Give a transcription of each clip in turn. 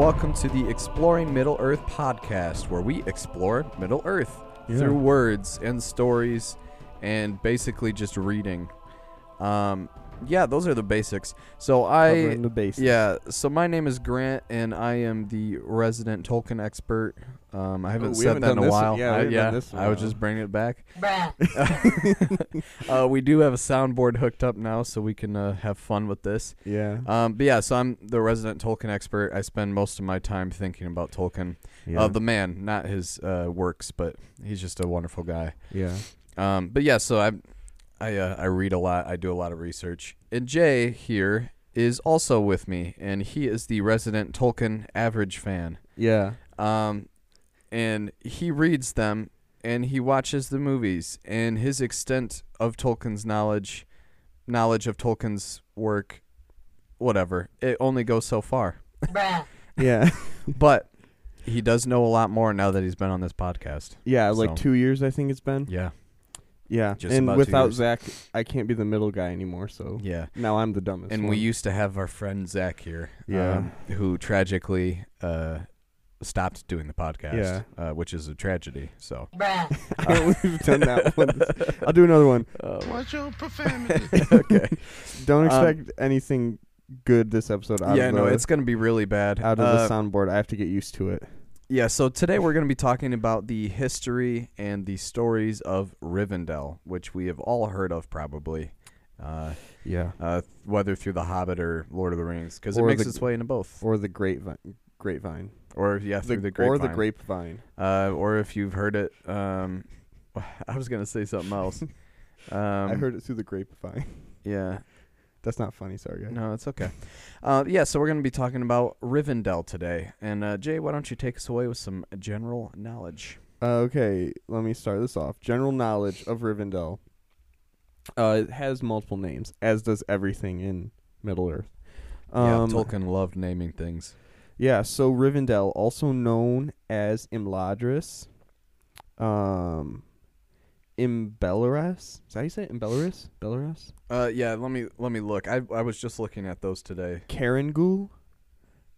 welcome to the Exploring Middle Earth podcast, where we explore Middle Earth Yeah. through words and stories and basically just reading. Um, yeah, those are the basics. So I, Covering the basics. yeah, so my name is Grant, and I am the resident Tolkien expert. Um, I haven't Oh, said haven't that in a this- while. yeah, we I, haven't yeah, done this in a I was just bringing it back. uh, we do have a soundboard hooked up now, so we can uh, have fun with this. Yeah. Um, but yeah, so I'm the resident Tolkien expert. I spend most of my time thinking about Tolkien, yeah. uh, the man, not his uh, works, but he's just a wonderful guy. yeah. Um, but yeah, so I, I, uh, I read a lot. I do a lot of research. And Jay here is also with me, and he is the resident Tolkien average fan. Yeah. Um, and he reads them, and he watches the movies, and his extent of Tolkien's knowledge, knowledge of Tolkien's work, whatever, it only goes so far. Yeah. but he does know a lot more now that he's been on this podcast. yeah. Like So- two years, I think it's been. Yeah, Yeah. Just and about two without years. Zach, I can't be the middle guy anymore. So yeah. now I'm the dumbest. And one. we used to have our friend Zach here, Yeah. um, who tragically uh, stopped doing the podcast, Yeah. uh, which is a tragedy. So, I don't we've done that one. I'll do another one. Watch your profanity. okay. Don't Um, expect anything good this episode. Out yeah, of no, the, it's gonna be really bad. out of Uh, the soundboard. I have to get used to it. Yeah, so today we're going to be talking about the history and the stories of Rivendell, which we have all heard of probably, uh, Yeah. uh, whether through The Hobbit or Lord of the Rings, because it Or makes the- its way into both. Or the grapevine. Grapevine. Or yeah, through the, grapevine. or the grapevine. Uh, or if you've heard it, um, I was going to say something else. Um, I heard it through the grapevine. Yeah, That's not funny. Sorry, guys. no, it's okay. Uh, yeah, so we're going to be talking about Rivendell today, and uh, Jay, why don't you take us away with some general knowledge? Uh, okay, let me start this off. General knowledge of Rivendell. Uh, it has multiple names, as does everything in Middle Earth. yeah, Um, Tolkien loved naming things. Yeah, so Rivendell, also known as Imladris, um, Imbelleris. Is that how you say it? Belarus, Belarus. Uh, yeah. Let me let me look. I I was just looking at those today. Karangul,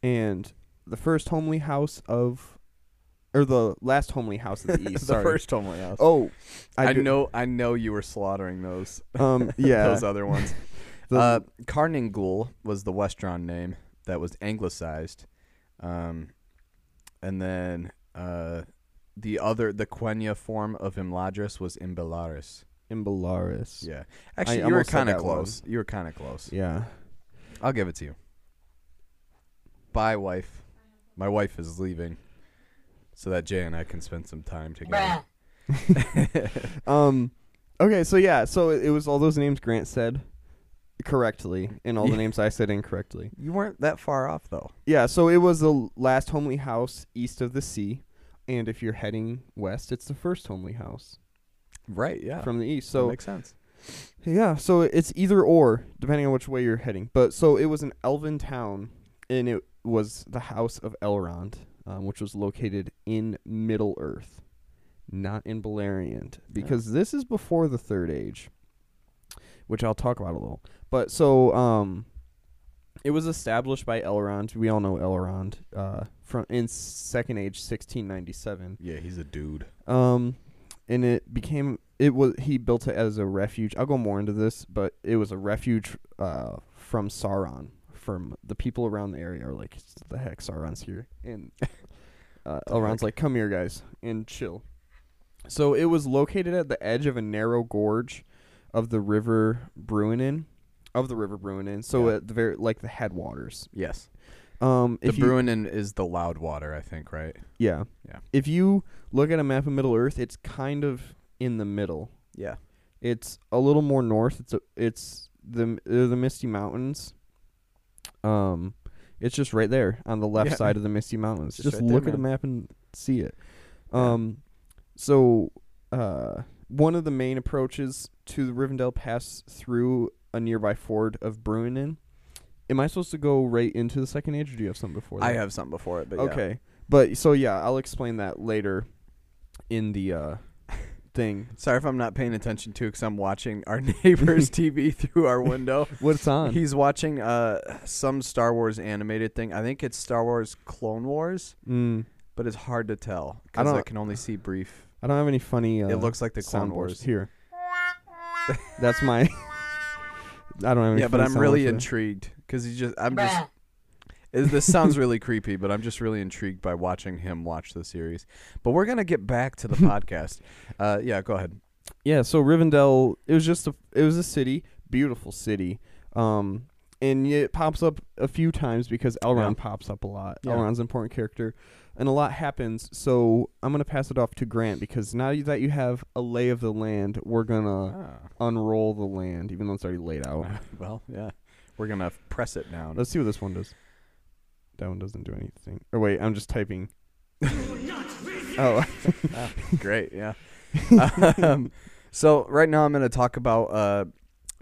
and the first homely house of, or the last homely house of the east. the sorry. first homely house. Oh, I, do- know. I know you were slaughtering those. Um, yeah. those other ones. The- uh, Karningul was the Westron name that was anglicized, um, and then uh, the other the Quenya form of Imladris was Imbellaris. Imbellaris. Yeah, actually, you were kind of that one. close. You were kind of close. Yeah. I'll give it to you. Bye, wife. My wife is leaving, so that Jay and I can spend some time together. Um. Okay, so yeah, so it, it was all those names Grant said correctly, and all the names I said incorrectly. you weren't that far off, though. Yeah, so it was the last homely house east of the sea, and if you're heading west, it's the first homely house Right? Yeah. from the east. that So makes sense. yeah, so it's either or depending on which way you're heading. But so it was an elven town, and it was the house of Elrond, um, which was located in Middle Earth, not in Beleriand, because this is before the Third Age, which I'll talk about a little. But so um, it was established by Elrond. We all know Elrond uh, from in Second Age, 1697. Yeah, he's a dude. Um, and it became it was he built it as a refuge. I'll go more into this, but it was a refuge uh from Sauron. From the people around the area are like, the heck, Sauron's here, and uh, Elrond's like, come here, guys, and chill. So it was located at the edge of a narrow gorge of the river Bruinen, of the river Bruinen. So Yeah. at the very like the headwaters. Yes. Um, The you, Bruinen is the loud water, I think, right? yeah, Yeah. If you look at a map of Middle Earth, it's kind of in the middle. Yeah. It's a little more north. It's a, it's the uh, the Misty Mountains. Um, it's just right there on the left Yeah. side of the Misty Mountains. Just Just, right there, look at the man. map and see it. Um, so uh, one of the main approaches to the Rivendell pass through a nearby ford of Bruinen. Am I supposed to go right into the Second Age, or do you have something before that? I have something before it, but yeah. Okay. But so yeah, I'll explain that later in the uh thing. Sorry if I'm not paying attention to because I'm watching our neighbor's TV through our window. What's on? He's watching uh some Star Wars animated thing. I think it's Star Wars Clone Wars, mm, but it's hard to tell because I, don't- can only see brief. I don't have any funny. Uh, it looks like the Clone Wars. here. That's my. I don't have any. Yeah, but I'm really soundboards for that. intrigued because he just. I'm just. Is, this sounds really creepy, but I'm just really intrigued by watching him watch the series. But we're gonna get back to the podcast. Uh, yeah, go ahead. Yeah, so Rivendell, it was just a, it was a city, beautiful city. Um, and it pops up a few times because Elrond Yeah. pops up a lot. Yeah. Elrond's an important character, and a lot happens. So I'm gonna pass it off to Grant because now that you have a lay of the land, we're gonna Ah. unroll the land, even though it's already laid out. well, yeah, we're gonna press it down. Let's see what this one does. That one doesn't do anything. Or wait, I'm just typing. oh, Great, yeah. um, so right now I'm going to talk about uh,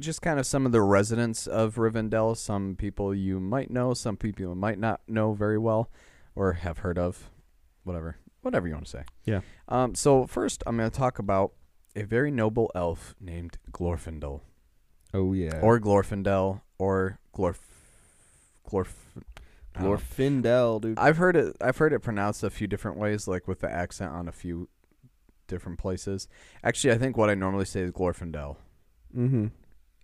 just kind of some of the residents of Rivendell. Some people you might know, some people you might not know very well, or have heard of, whatever, whatever you want to say. Yeah. Um. So first, I'm going to talk about a very noble elf named Glorfindel, oh yeah. or Glorfindel, or Glorf, Glorf. Glorfindel, dude. I've heard it. I've heard it pronounced a few different ways, like with the accent on a few different places. Actually, I think what I normally say is Glorfindel, mm-hmm.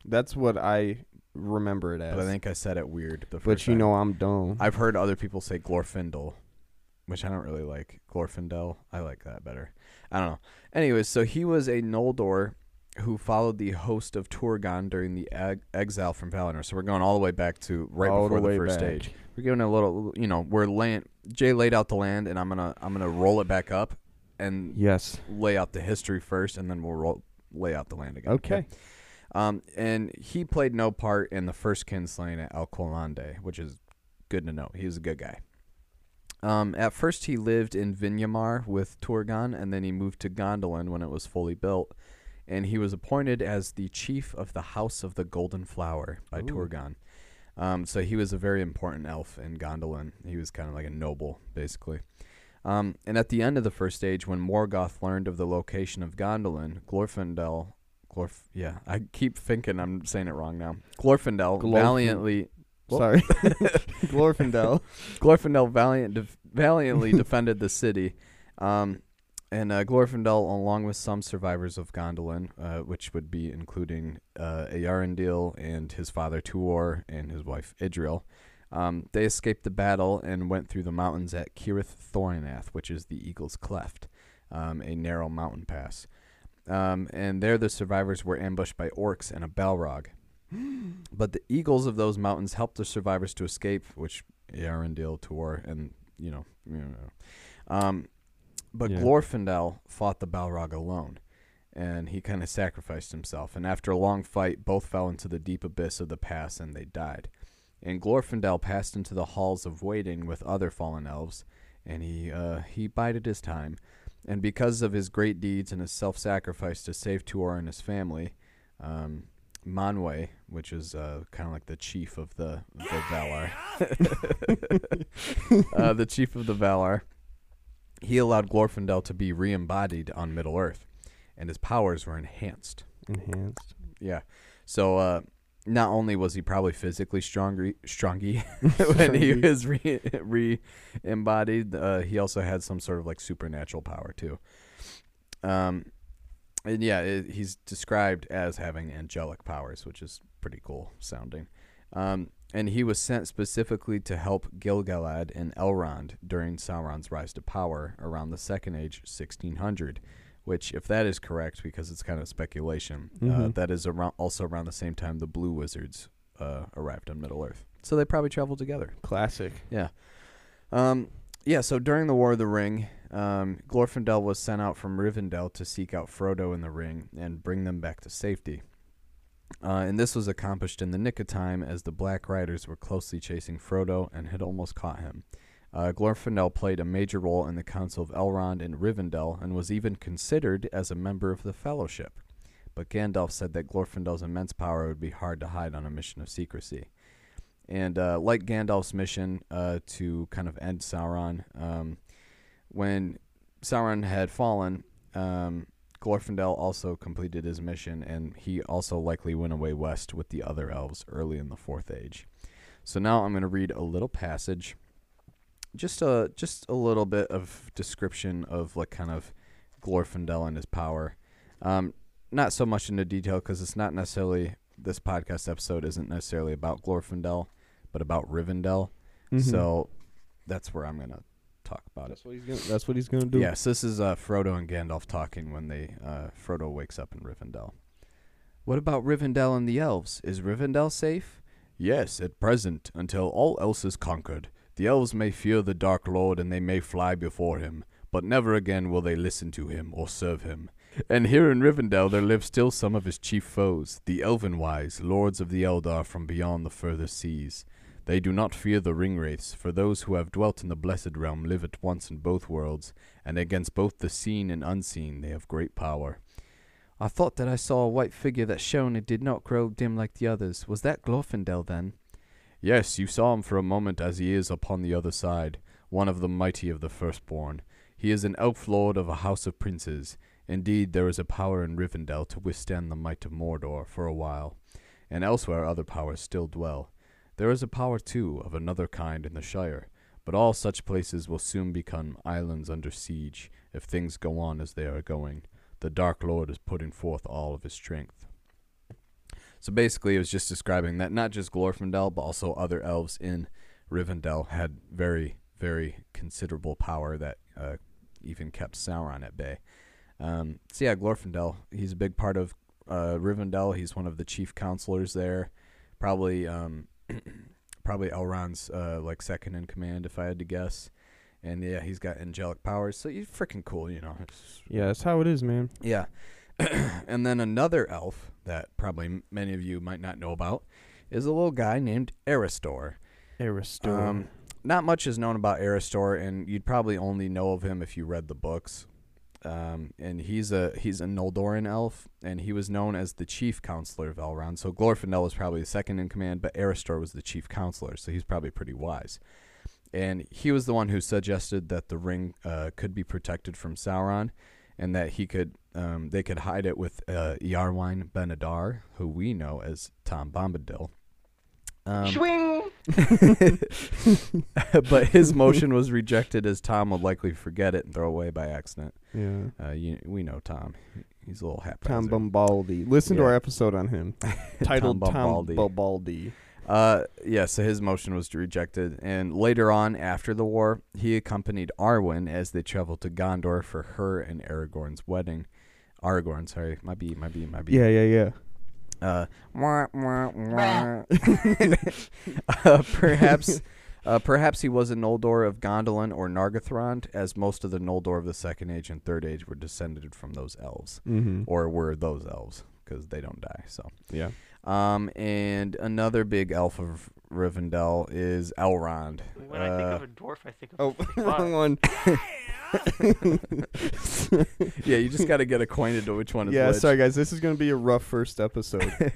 That's what I remember it as. but I think I said it weird the first But you time. know I'm dumb. I've heard other people say Glorfindel, which I don't really like. Glorfindel, I like that better. I don't know. Anyways, so he was a Noldor who followed the host of Turgon during the eg- exile from Valinor. So we're going all the way back to right All before the the, first back. stage. We're giving a little, you know, we're laying. Jay laid out the land, and I'm gonna I'm gonna roll it back up and Yes. lay out the history first, and then we'll roll, lay out the land again. Okay. Um, and he played no part in the first kinslaying at Alqualondë, which is good to know. He was a good guy. Um, at first, he lived in Vinyamar with Turgon, and then he moved to Gondolin when it was fully built. And he was appointed as the chief of the House of the Golden Flower by Ooh. Turgon. Um, so he was a very important elf in Gondolin. He was kind of like a noble, basically. Um, and at the end of the first stage, when Morgoth learned of the location of Gondolin, Glorfindel, Glorf, yeah, I keep thinking I'm saying it wrong now. Glorfindel Glorfin- valiantly, Sorry. Glorfindel. Glorfindel valiant, def- valiantly defended the city. Um, and uh, Glorfindel, along with some survivors of Gondolin, uh, which would be including uh, Earendil and his father Tuor and his wife Idril, um, they escaped the battle and went through the mountains at Cirith Thornath, which is the Eagle's Cleft, um, a narrow mountain pass. Um, and there, the survivors were ambushed by orcs and a Balrog. but the eagles of those mountains helped the survivors to escape, which Earendil, Tuor, and you know, you know. Um, but Yeah. Glorfindel fought the Balrog alone, and he kind of sacrificed himself. And after a long fight, both fell into the deep abyss of the pass, and they died. And Glorfindel passed into the halls of waiting with other fallen elves, and he uh, he bided his time. And because of his great deeds and his self-sacrifice to save Tuor and his family, um, Manwë, which is uh, kind of like the chief of the, the Valar, uh, the chief of the Valar, he allowed Glorfindel to be re-embodied on Middle Earth, and his powers were enhanced. Enhanced. Yeah. So uh, not only was he probably physically stronger, strongy when he was re, re-embodied, uh, he also had some sort of like supernatural power too. Um, and yeah, it, he's described as having angelic powers, which is pretty cool sounding. Um, and he was sent specifically to help Gilgalad and Elrond during Sauron's rise to power around the Second Age, 1600 which, if that is correct, because it's kind of speculation, uh, Mhm. that is around also around the same time the Blue Wizards uh, arrived on Middle Earth. So they probably traveled together. Classic. Yeah. Um, yeah. So during the War of the Ring, um, Glorfindel was sent out from Rivendell to seek out Frodo in the Ring and bring them back to safety. Uh, and this was accomplished in the nick of time as the Black Riders were closely chasing Frodo and had almost caught him. Uh, Glorfindel played a major role in the Council of Elrond and Rivendell and was even considered as a member of the Fellowship. But Gandalf said that Glorfindel's immense power would be hard to hide on a mission of secrecy. And uh, like Gandalf's mission uh, to kind of end Sauron, um, when Sauron had fallen, um, Glorfindel also completed his mission, and he also likely went away west with the other elves early in the Fourth Age. So now I'm going to read a little passage, just a just a little bit of description of like kind of Glorfindel and his power. Um, not so much into detail because it's not necessarily this podcast episode isn't necessarily about Glorfindel, but about Rivendell. Mhm. So that's where I'm gonna talk about it. that's what he's gonna. That's what he's gonna do. Yes, this is uh, Frodo and Gandalf talking when they uh, Frodo wakes up in Rivendell. What about Rivendell and the elves? Is Rivendell safe? Yes, at present, until all else is conquered. The elves may fear the Dark Lord and they may fly before him, but never again will they listen to him or serve him. And here in Rivendell there live still some of his chief foes, the Elvenwise, lords of the Eldar from beyond the further seas. They do not fear the ringwraiths, for those who have dwelt in the blessed realm live at once in both worlds, and against both the seen and unseen they have great power. I thought that I saw a white figure that shone and did not grow dim like the others. Was that Glorfindel then? Yes, you saw him for a moment as he is upon the other side, one of the mighty of the firstborn. He is an elf lord of a house of princes. Indeed, there is a power in Rivendell to withstand the might of Mordor for a while, and elsewhere other powers still dwell. There is a power, too, of another kind in the Shire, but all such places will soon become islands under siege if things go on as they are going. The Dark Lord is putting forth all of his strength. So basically, it was just describing that not just Glorfindel, but also other elves in Rivendell had very, very considerable power that uh, even kept Sauron at bay. Um, so yeah, Glorfindel, he's a big part of uh, Rivendell. He's one of the chief counselors there. Probably, um, probably Elrond's uh, like second in command, if I had to guess. And yeah, he's got angelic powers, so he's freaking cool, you know. It's- Yeah, that's how it is, man. yeah. and then another elf that probably many of you might not know about is a little guy named Erestor. Erestor. Um, not much is known about Erestor, and you'd probably only know of him if you read the books. Um, and he's a he's a Noldorin elf, and he was known as the chief counselor of Elrond. So Glorfindel was probably the second in command, but Erestor was the chief counselor, so he's probably pretty wise. And he was the one who suggested that the ring uh, could be protected from Sauron, and that he could um, they could hide it with uh, Iarwain Ben-adar, who we know as Tom Bombadil. Um, but his motion was rejected as Tom would likely forget it and throw away by accident. yeah. Uh, you, we know Tom; he's a little happy. Tom haphazard. Bombaldi. Listen to our episode on him, titled Tom Tom Bombaldi. Bombaldi. Uh, yeah, so his motion was rejected, and later on, after the war, he accompanied Arwen as they traveled to Gondor for her and Aragorn's wedding. Aragorn, sorry, my be, my be, my be. Yeah, yeah, yeah. Uh, wah, wah, wah. uh, perhaps, uh, perhaps he was a Noldor of Gondolin or Nargothrond, as most of the Noldor of the Second Age and Third Age were descended from those elves, Mm-hmm. or were those elves, because they don't die. So, yeah. Um, and another big elf of Rivendell is Elrond. When I think Uh, of a dwarf, I think of Oh, a wrong one. yeah, you just got to get acquainted to which one is yeah, which. sorry guys, this is gonna be a rough first episode.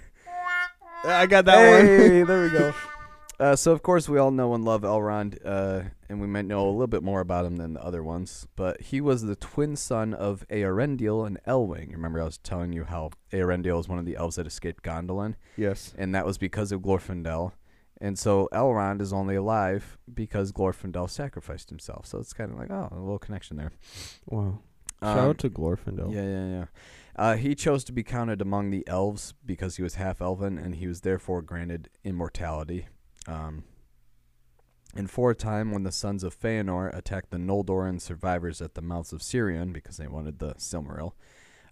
I got that hey, one. there we go. Uh, so of course we all know and love Elrond, uh, and we might know a little bit more about him than the other ones. But he was the twin son of Earendil and Elwing. Remember, I was telling you how Earendil is one of the elves that escaped Gondolin, yes. and that was because of Glorfindel. And so Elrond is only alive because Glorfindel sacrificed himself. So it's kind of like oh, a little connection there. Wow. Shout Um, out to Glorfindel. Yeah, yeah, yeah. Uh, he chose to be counted among the elves because he was half elven and he was therefore granted immortality. Um, and for a time, when the sons of Feanor attacked the Noldorin survivors at the mouths of Sirion because they wanted the Silmaril,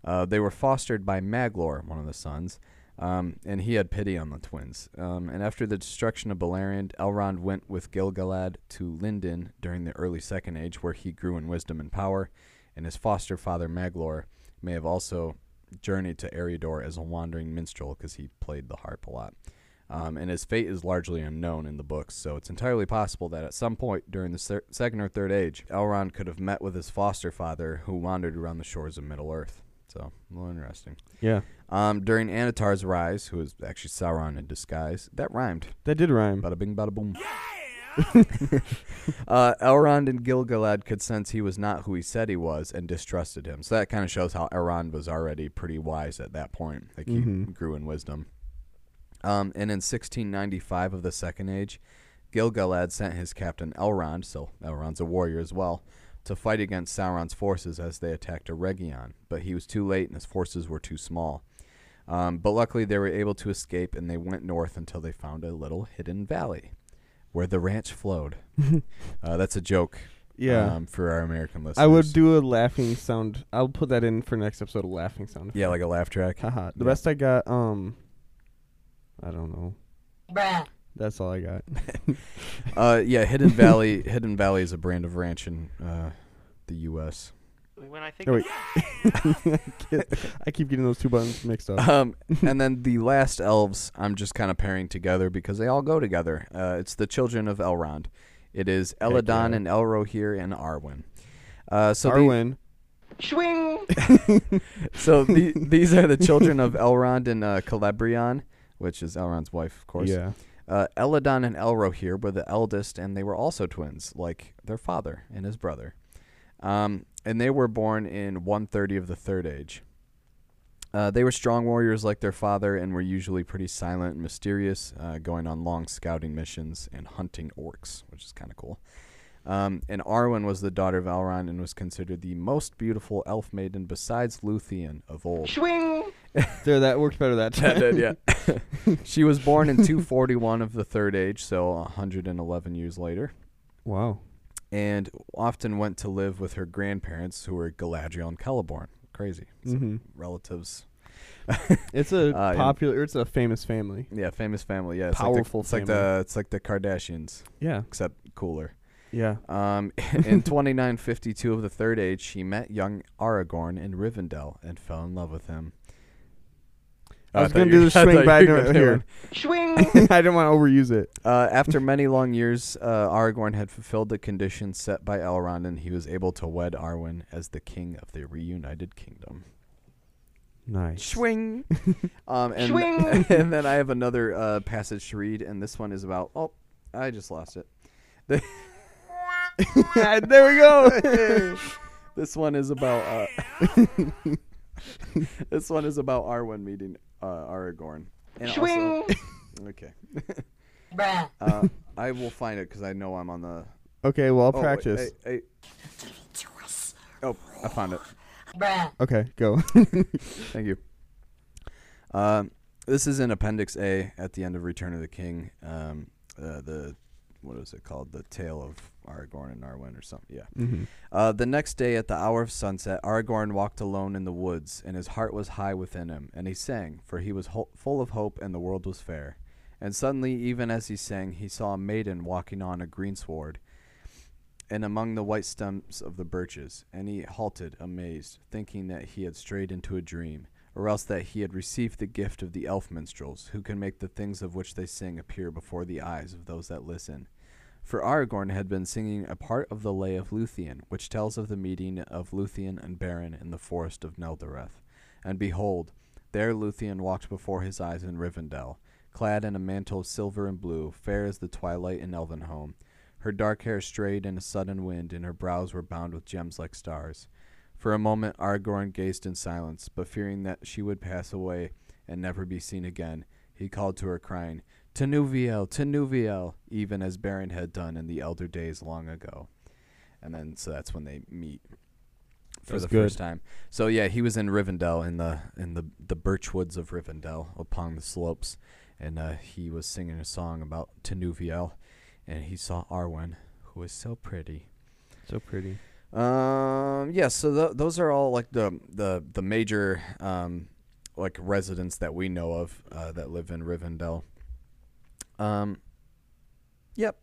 uh, they were fostered by Maglor, one of the sons, um, and he had pity on the twins. Um, and after the destruction of Beleriand, Elrond went with Gilgalad to Lindon during the early Second Age, where he grew in wisdom and power and his foster father Maglor may have also journeyed to Eriador as a wandering minstrel because he played the harp a lot. Um, and his fate is largely unknown in the books, so it's entirely possible that at some point during the ser- second or third age, Elrond could have met with his foster father, who wandered around the shores of Middle Earth. So, a little interesting. Yeah. Um, during Annatar's rise, who is actually Sauron in disguise, that rhymed. That did rhyme. Bada bing, bada boom. uh, Elrond and Gilgalad could sense he was not who he said he was and distrusted him. So that kind of shows how Elrond was already pretty wise at that point. Like he Mhm. grew in wisdom. Um, and in 1695 of the Second Age, Gilgalad sent his captain Elrond, so Elrond's a warrior as well, to fight against Sauron's forces as they attacked Eregion. But he was too late and his forces were too small. Um, but luckily, they were able to escape and they went north until they found a little hidden valley where the ranch flowed. uh, that's a joke Yeah. um, for our American listeners. I would do a laughing sound. I'll put that in for next episode. A laughing sound. Yeah, like a laugh track. Haha. The Yeah. best I got. Um. I don't know. Bruh. That's all I got. Uh, yeah, Hidden Valley. Hidden Valley is a brand of ranch in uh, the U.S. When I think Oh, wait. I keep getting those two buttons mixed up. Um, and then the last elves, I'm just kind of pairing together because they all go together. Uh, it's the children of Elrond. It is Elladan yeah. and Elrohir and Arwen. Uh, so the- Arwen. swing. so the, these are the children of Elrond and uh, Celebrían, which is Elrond's wife, of course. Yeah. Uh, Elladan and Elrohir were the eldest, and they were also twins, like their father and his brother. Um, and they were born in 130 of the Third Age. Uh, they were strong warriors like their father and were usually pretty silent and mysterious, uh, going on long scouting missions and hunting orcs, which is kind of cool. Um, and Arwen was the daughter of Elrond and was considered the most beautiful elf maiden besides Luthien of old. Swing. There, that worked better that That did, yeah. she was born in 241 of the Third Age, so 111 years later, Wow. and often went to live with her grandparents, who were Galadriel and Celeborn. Crazy. So hmm relatives. It's a Uh, popular. It's a famous family. Yeah, famous family. Yeah, it's Powerful Like the, it's like the it's like the Kardashians, Yeah. except cooler. Yeah. Um, in 2952 of the Third Age, she met young Aragorn in Rivendell and fell in love with him. I was thought gonna do the I swing, thought but I you were don't gonna do here. it. Swing. I didn't want to overuse it. Uh, after many long years, uh, Aragorn had fulfilled the conditions set by Elrond, and he was able to wed Arwen as the king of the reunited kingdom. Nice. Swing. um, and, Swing. and then I have another uh, passage to read, and this one is about. Oh, I just lost it. there we go. This one is about. Uh, this one is about Arwen meeting uh, Aragorn. And Swing. Also, okay. Bruh. Uh, I will find it because I know I'm on the. okay. Well, I'll oh, wait, practice. hey, hey. Oh, I found it. Bruh. Okay. Go. Thank you. Um, this is in Appendix A at the end of Return of the King. Um, uh, the what is it called? The Tale of Aragorn and Arwen or something. Yeah. hmm Uh, the next day at the hour of sunset, Aragorn walked alone in the woods, and his heart was high within him, and he sang, for he was ho- full of hope, and the world was fair. And suddenly, even as he sang, he saw a maiden walking on a greensward, and among the white stems of the birches, and he halted, amazed, thinking that he had strayed into a dream, or else that he had received the gift of the elf minstrels, who can make the things of which they sing appear before the eyes of those that listen. For Aragorn had been singing a part of the lay of Luthien, which tells of the meeting of Luthien and Beren in the forest of Neldareth. And behold, there Luthien walked before his eyes in Rivendell, clad in a mantle of silver and blue, fair as the twilight in Elvenhome. Her dark hair strayed in a sudden wind, and her brows were bound with gems like stars. For a moment Aragorn gazed in silence, but fearing that she would pass away and never be seen again, he called to her, crying, Tinuviel, Tinuviel, even as Beren had done in the elder days long ago. And then, so that's when they meet for That's the good. first time. So yeah, he was in Rivendell in the in the the birch woods of Rivendell upon the slopes, and uh, he was singing a song about Tinuviel, and he saw Arwen, who was so pretty. So pretty. Um. Yeah. So th- those are all like the the the major um like residents that we know of uh, that live in Rivendell. Um. Yep.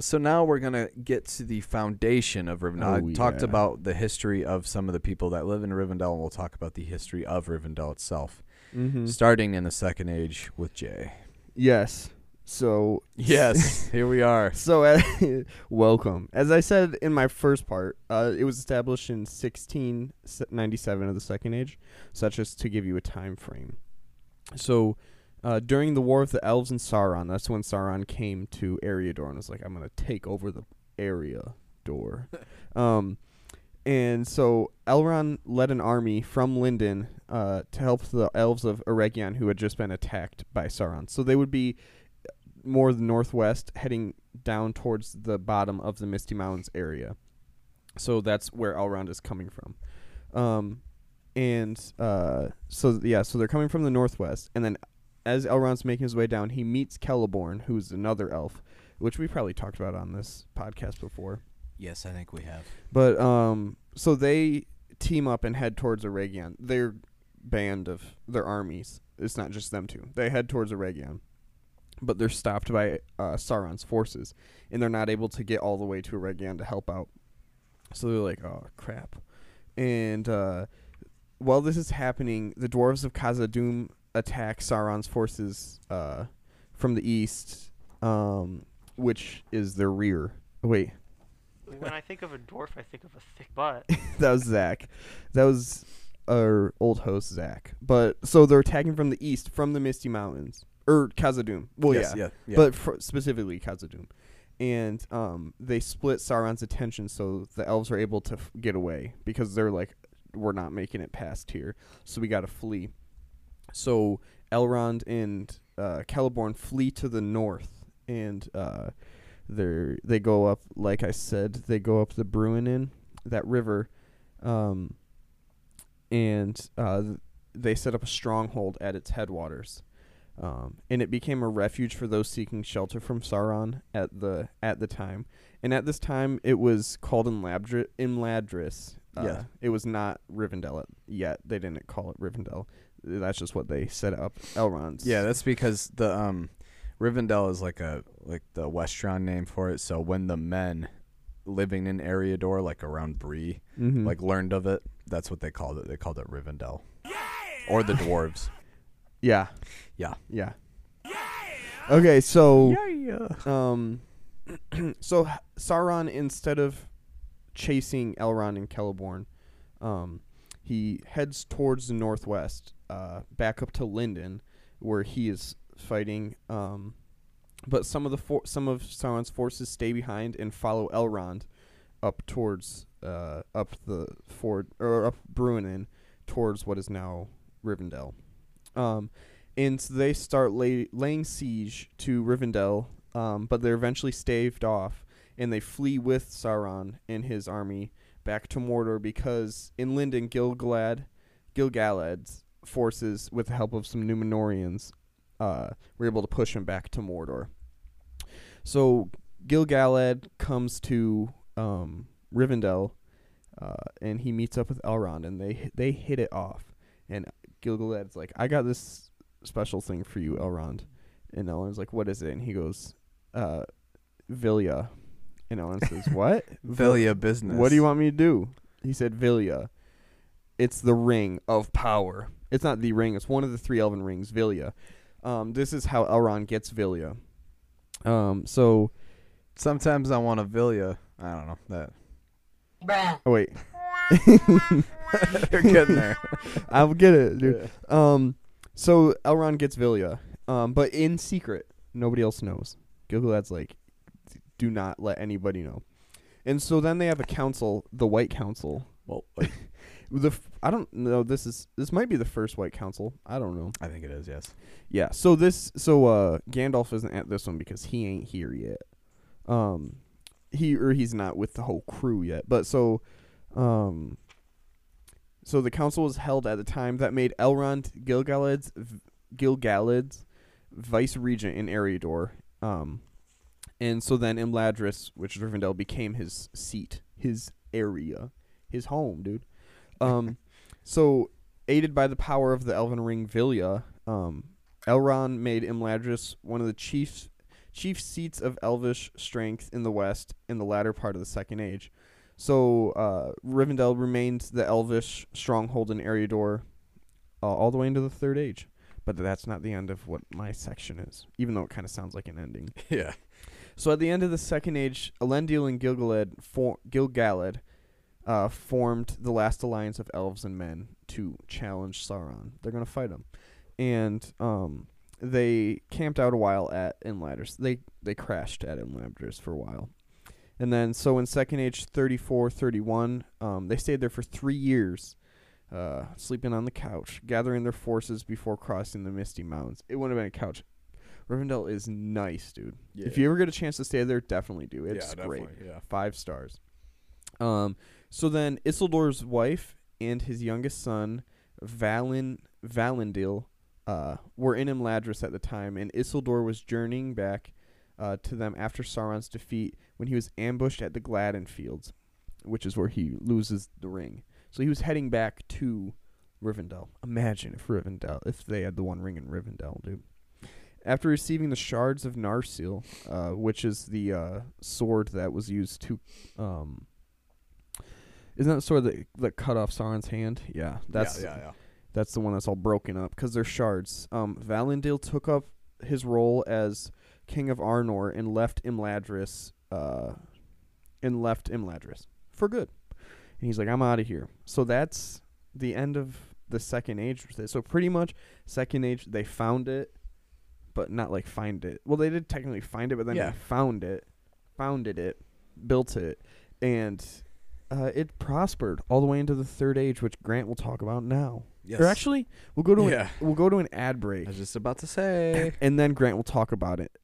So now we're gonna get to the foundation of Rivendell. Oh, I talked yeah. about the history of some of the people that live in Rivendell, and we'll talk about the history of Rivendell itself, Mm-hmm. starting in the Second Age with Jay. Yes. So Yes, here we are. So, uh, welcome. As I said in my first part, uh, it was established in 1697 of the Second Age, such as to give you a time frame. So, Uh, during the War of the Elves and Sauron, that's when Sauron came to Eriador and was like, "I'm gonna take over the area door." um, and so Elrond led an army from Lindon uh, to help the elves of Eregion who had just been attacked by Sauron. So they would be more the northwest, heading down towards the bottom of the Misty Mountains area. So that's where Elrond is coming from. Um, and uh, so yeah, so they're coming from the northwest, and then as Elrond's making his way down, he meets Celeborn, who's another elf, which we probably talked about on this podcast before. Yes, I think we have. But um, so they team up and head towards Eregion. Their band of their armies. It's not just them two. They head towards Eregion, but they're stopped by uh, Sauron's forces, and they're not able to get all the way to Eregion to help out. So they're like, "Oh crap!" And uh, while this is happening, the dwarves of Khazad-dûm attack Sauron's forces uh, from the east, um, which is their rear. Wait, When I think of a dwarf, I think of a thick butt. that was Zach. That was our old host Zach. But so they're attacking from the east, from the Misty Mountains or Khazad-dûm. Well, yes, yeah, yeah, yeah. but specifically Khazad-dûm. And um, they split Sauron's attention, so the elves are able to f- get away because they're like, we're not making it past here, so we got to flee. So Elrond and uh, Celeborn flee to the north, and uh, they they go up. Like I said, they go up the Bruinen, that river, um, and uh, th- they set up a stronghold at its headwaters. Um, and it became a refuge for those seeking shelter from Sauron at the at the time. And at this time, it was called Imladri- Imladris. Uh, Yeah. It was not Rivendell yet. They didn't call it Rivendell. That's just what they set up. Elrond's. Yeah, that's because the um, Rivendell is like a like the Westron name for it. So when the men living in Eriador, like around Bree, Mhm. like learned of it, that's what they called it. They called it Rivendell, or the dwarves. Yeah, Yeah. yeah. Okay, so yeah. Um, so H- Sauron, instead of chasing Elrond and Celeborn, um, he heads towards the northwest, uh, back up to Lindon, where he is fighting. Um, but some of the for- some of Sauron's forces stay behind and follow Elrond up towards uh, up the ford or up Bruinen towards what is now Rivendell. Um, and so they start lay- laying siege to Rivendell, um, but they're eventually staved off, and they flee with Sauron and his army back to Mordor because in Lindon, Gilgalad, Gilgalad's forces, with the help of some Numenoreans, uh, were able to push him back to Mordor. So Gilgalad comes to um, Rivendell, uh, and he meets up with Elrond, and they they hit it off. And Gilgalad's like, "I got this special thing for you, Elrond," and Elrond's like, "What is it?" And he goes, uh, "Vilya," and Elrond says, "What? Villia business. What do you want me to do?" He said, "Vilya. It's the ring of power. It's not the ring. It's one of the three elven rings, Vilya. Um, this is how Elrond gets Vilya. Um, so Sometimes I want a Villia. I don't know that. Bruh. oh wait, You're getting there. I'll get it, dude. Um, so Elrond gets Vilya, um, but in secret, nobody else knows. Gilgalad's like, do not let anybody know. And so then they have a council, the White Council. Well, like, The f- I don't know. This is this might be the first White Council. I don't know. I think it is. Yes. Yeah. So this so uh Gandalf isn't at this one because he ain't here yet. Um he or he's not with the whole crew yet. But so um so the council was held at the time that made Elrond Gilgalad's Gilgalad's vice regent in Eriador. Um and so then Imladris, which is Rivendell, became his seat, his area, his home, dude. Um so aided by the power of the Elven Ring Vilya, um, Elrond made Imladris one of the chief chief seats of elvish strength in the west in the latter part of the Second Age. So uh, Rivendell remained the elvish stronghold in Eriador uh, all the way into the Third Age. But that's not the end of what my section is, even though it kind of sounds like an ending. Yeah. So at the end of the Second Age, Elendil and Gilgalad, for- Gilgalad uh, formed the last alliance of elves and men to challenge Sauron. They're gonna fight him, and um, they camped out a while at Imladris. They they crashed at Imladris for a while. And then so in Second Age 34, 31, um, they stayed there for three years, uh, sleeping on the couch, gathering their forces before crossing the Misty Mountains. It wouldn't have been a couch. Rivendell is nice, dude. Yeah. If you ever get a chance to stay there, definitely do. It's great. Yeah. Five stars. Um, so then Isildur's wife and his youngest son, Valin Valandil, uh, were in Imladris at the time, and Isildur was journeying back uh, to them after Sauron's defeat when he was ambushed at the Gladden Fields, which is where he loses the ring. So he was heading back to Rivendell. Imagine if Rivendell, if they had the One Ring in Rivendell, dude. After receiving the shards of Narsil, uh, which is the uh, sword that was used to, um, isn't that the sword that that cut off Sauron's hand? Yeah, that's yeah, yeah. that's the one that's all broken up because they're shards. Um, Valandil took up his role as king of Arnor and left Imladris, uh, and left Imladris for good. And he's like, I'm out of here. So that's the end of the second age. So pretty much, second age they found it, but not like find it. Well, they did technically find it, but then Yeah. they found it, founded it, built it, and uh, it prospered all the way into the third age, which Grant will talk about now. Yes. Or actually, we'll go to Yeah. an, we'll go to an ad break, I was just about to say. and then Grant will talk about it.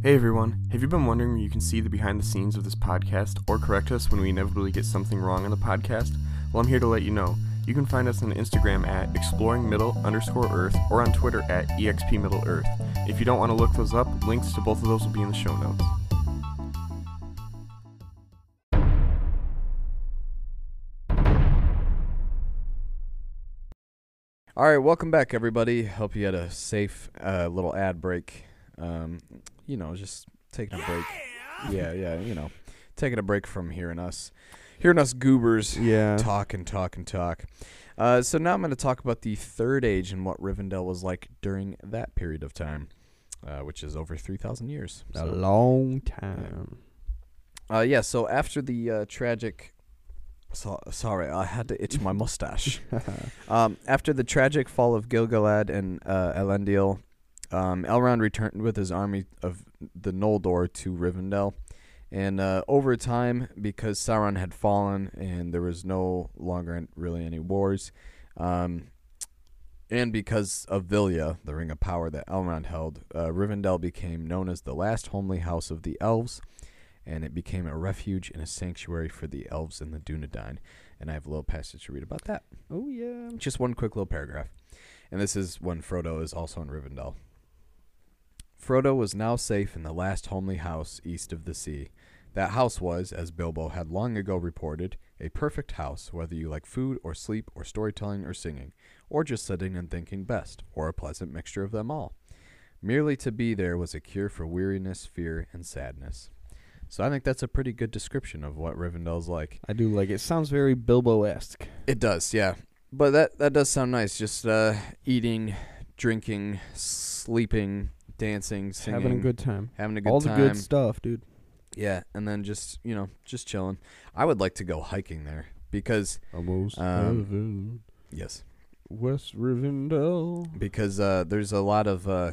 Hey everyone, have you been wondering where you can see the behind the scenes of this podcast or correct us when we inevitably get something wrong on the podcast? Well, I'm here to let you know. You can find us on Instagram at exploring middle underscore earth or on Twitter at exp middle earth. If you don't want to look those up, links to both of those will be in the show notes. All right, welcome back, everybody. Hope you had a safe uh, little ad break. Um, you know, just taking a break. Yeah, yeah, you know, taking a break from hearing us, hearing us goobers Yeah. talk and talk and talk. Uh, so now I'm going to talk about the Third Age and what Rivendell was like during that period of time, uh, which is over 3,000 years. A So- long time. Uh, yeah, so after the uh, tragic. So, sorry, I had to itch my mustache. um, after the tragic fall of Gilgalad and uh, Elendil, um, Elrond returned with his army of the Noldor to Rivendell. And uh, over time, because Sauron had fallen and there was no longer really any wars, um, and because of Vilya, the Ring of Power that Elrond held, uh, Rivendell became known as the last homely house of the elves, and it became a refuge and a sanctuary for the elves in the Dunedain. And I have a little passage to read about that. oh yeah. Just one quick little paragraph. And this is when Frodo is also in Rivendell. Frodo was now safe in the last homely house east of the sea. That house was, as Bilbo had long ago reported, a perfect house, whether you like food or sleep or storytelling or singing, or just sitting and thinking best, or a pleasant mixture of them all. Merely to be there was a cure for weariness, fear, and sadness. So I think that's a pretty good description of what Rivendell's like. I do like it. Sounds very Bilbo esque. It does, yeah. But that that does sound nice. Just uh, eating, drinking, sleeping, dancing, singing, Having a good time. having a good All time. All the good stuff, dude. Yeah, and then just you know just chilling. I would like to go hiking there because Almost Um, yes, West Rivendell. because uh, there's a lot of uh,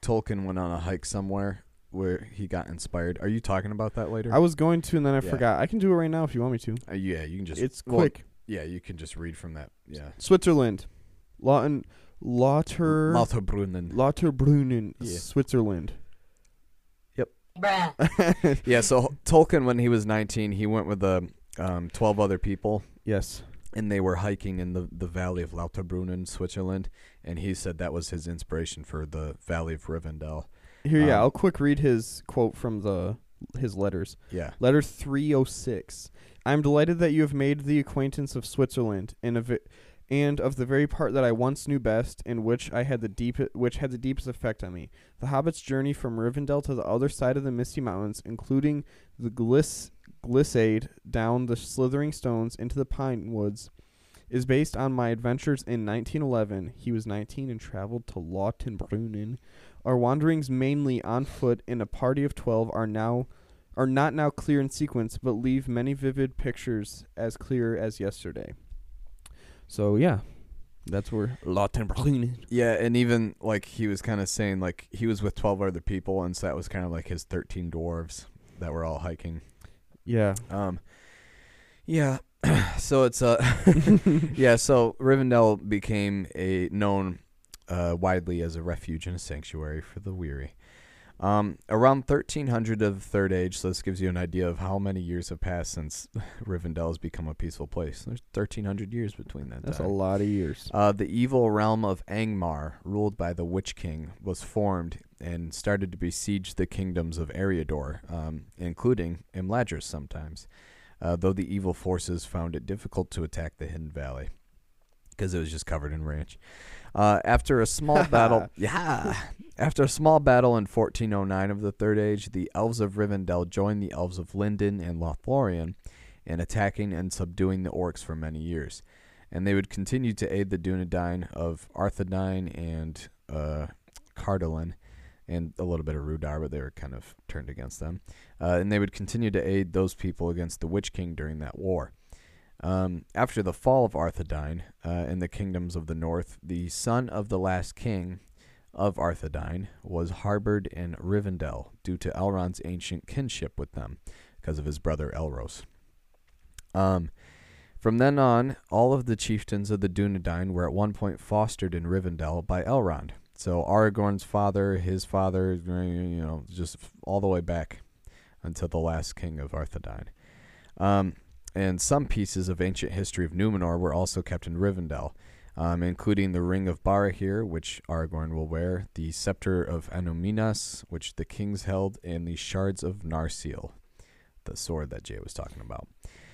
Tolkien went on a hike somewhere where he got inspired. Are you talking about that later? I was going to, and then I Yeah. forgot. I can do it right now if you want me to. uh, yeah, you can just it's well, quick. yeah, you can just read from that. Yeah, Switzerland. Lawton, Lauter, Lauterbrunnen. Lauterbrunnen, Yeah. Switzerland. Yeah, so Tolkien, when he was 19, he went with the um, 12 other people, yes. and they were hiking in the, the valley of Lauterbrunnen, Switzerland, and he said that was his inspiration for the Valley of Rivendell. Here, yeah, Um, I'll quick read his quote from the his letters. Yeah. Letter 306. I am delighted that you have made the acquaintance of Switzerland and of it, and of the very part that I once knew best and which I had the deep which had the deepest effect on me. The hobbit's journey from Rivendell to the other side of the Misty Mountains, including the gliss glissade down the slithering stones into the pine woods, is based on my adventures in 1911. He was 19 and traveled to Lauterbrunnen. Our wanderings, mainly on foot in a party of 12, are now are not now clear in sequence, but leave many vivid pictures as clear as yesterday. So yeah, that's where Lauterbrunnen. Yeah, and even like he was kind of saying like he was with 12 other people and so that was kind of like his 13 dwarves that were all hiking. Yeah. Um yeah, so it's uh yeah, so Rivendell became a known uh, widely as a refuge and a sanctuary for the weary. Um, around 1300 of the Third Age, so this gives you an idea of how many years have passed since Rivendell has become a peaceful place. There's 1300 years between that That's time. a lot of years. Uh, the evil realm of Angmar, ruled by the Witch King, was formed and started to besiege the kingdoms of Eriador, um, including Imladris sometimes, uh, though the evil forces found it difficult to attack the Hidden Valley because it was just covered in ranch. Uh, after a small battle, yeah, after a small battle in 1409 of the Third Age, the elves of Rivendell joined the elves of Lindon and Lothlorien in attacking and subduing the orcs for many years and they would continue to aid the Dunedain of Arthedain and uh, and a little bit of Rhudaur, but they were kind of turned against them. Uh, and they would continue to aid those people against the Witch King during that war. Um, after the fall of Arthedain uh, in the kingdoms of the north, the son of the last king of Arthedain was harbored in Rivendell due to Elrond's ancient kinship with them because of his brother Elros. Um, from then on, all of the chieftains of the Dunedain were at one point fostered in Rivendell by Elrond. So Aragorn's father, his father, you know, just all the way back until the last king of Arthedain. Um, and some pieces of ancient history of Numenor were also kept in Rivendell, um, including the Ring of Barahir, which Aragorn will wear, the Scepter of Annuminas, which the kings held, and the Shards of Narsil, the sword that Jay was talking about.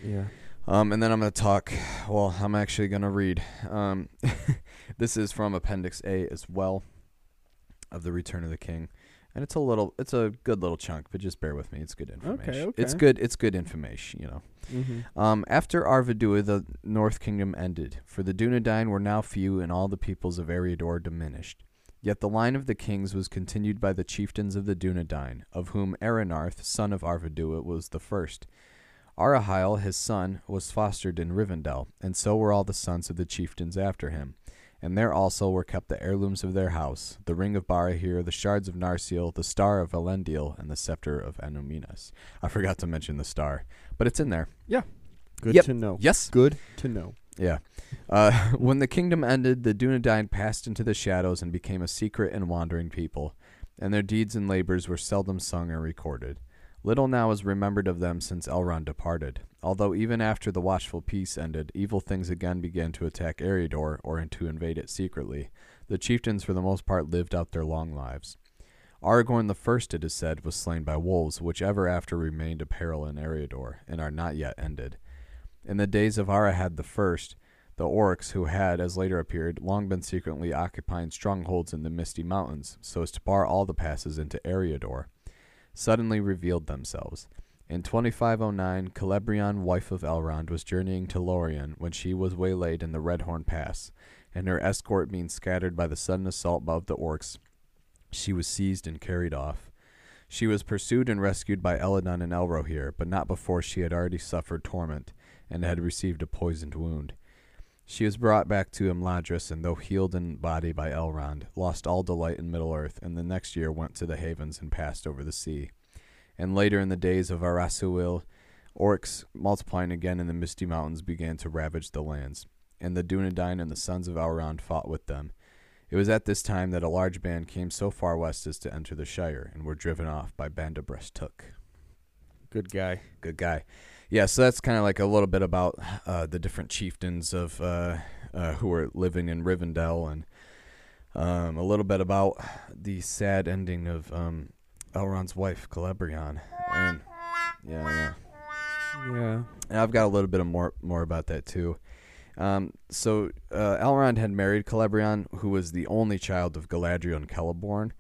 Yeah. Um, and then I'm going to talk. Well, I'm actually going to read. Um, this is from Appendix A as well of the Return of the King, and it's a little, it's a good little chunk, but just bear with me. It's good information. It's okay. good. It's good information. You know. Mm-hmm. Um, after Arvidua, the North Kingdom ended, for the Dunedain were now few and all the peoples of Eriador diminished. Yet the line of the kings was continued by the chieftains of the Dunedain, of whom Aranarth, son of Arvidua, was the first. Arahael, his son, was fostered in Rivendell, and so were all the sons of the chieftains after him. And there also were kept the heirlooms of their house, the ring of Barahir, the shards of Narsil, the star of Elendil, and the scepter of Annuminas. I forgot to mention the star, but it's in there. Yeah. Good Yep. to know. Yes. Good to know. Yeah. Uh, when the kingdom ended, the Dunedain passed into the shadows and became a secret and wandering people, and their deeds and labors were seldom sung or recorded. Little now is remembered of them since Elrond departed, although even after the watchful peace ended, evil things again began to attack Eriador or to invade it secretly. The chieftains, for the most part, lived out their long lives. Aragorn the First, it is said, was slain by wolves, which ever after remained a peril in Eriador, and are not yet ended. In the days of Arahad the First, the orcs, who had, as later appeared, long been secretly occupying strongholds in the Misty Mountains, so as to bar all the passes into Eriador, suddenly revealed themselves. In 2509, Celebrían, wife of Elrond, was journeying to Lorien when she was waylaid in the Redhorn Pass, and her escort being scattered by the sudden assault of the orcs, she was seized and carried off. She was pursued and rescued by Elladan and Elrohir, but not before she had already suffered torment and had received a poisoned wound. She was brought back to Imladris, and though healed in body by Elrond, lost all delight in Middle Earth, and the next year went to the havens and passed over the sea. And later in the days of Arassuil, orcs, multiplying again in the misty mountains, began to ravage the lands, and the Dunedain and the sons of Elrond fought with them. It was at this time that a large band came so far west as to enter the Shire, and were driven off by Bandobras Took. Good guy. Good guy. Yeah, so that's kind of like a little bit about uh, the different chieftains of uh, uh, who were living in Rivendell, and um, a little bit about the sad ending of um, Elrond's wife, Celebrían. And yeah, yeah. Yeah. And I've got a little bit of more more about that too. Um, so uh, Elrond had married Celebrían, who was the only child of Galadriel and Celeborn,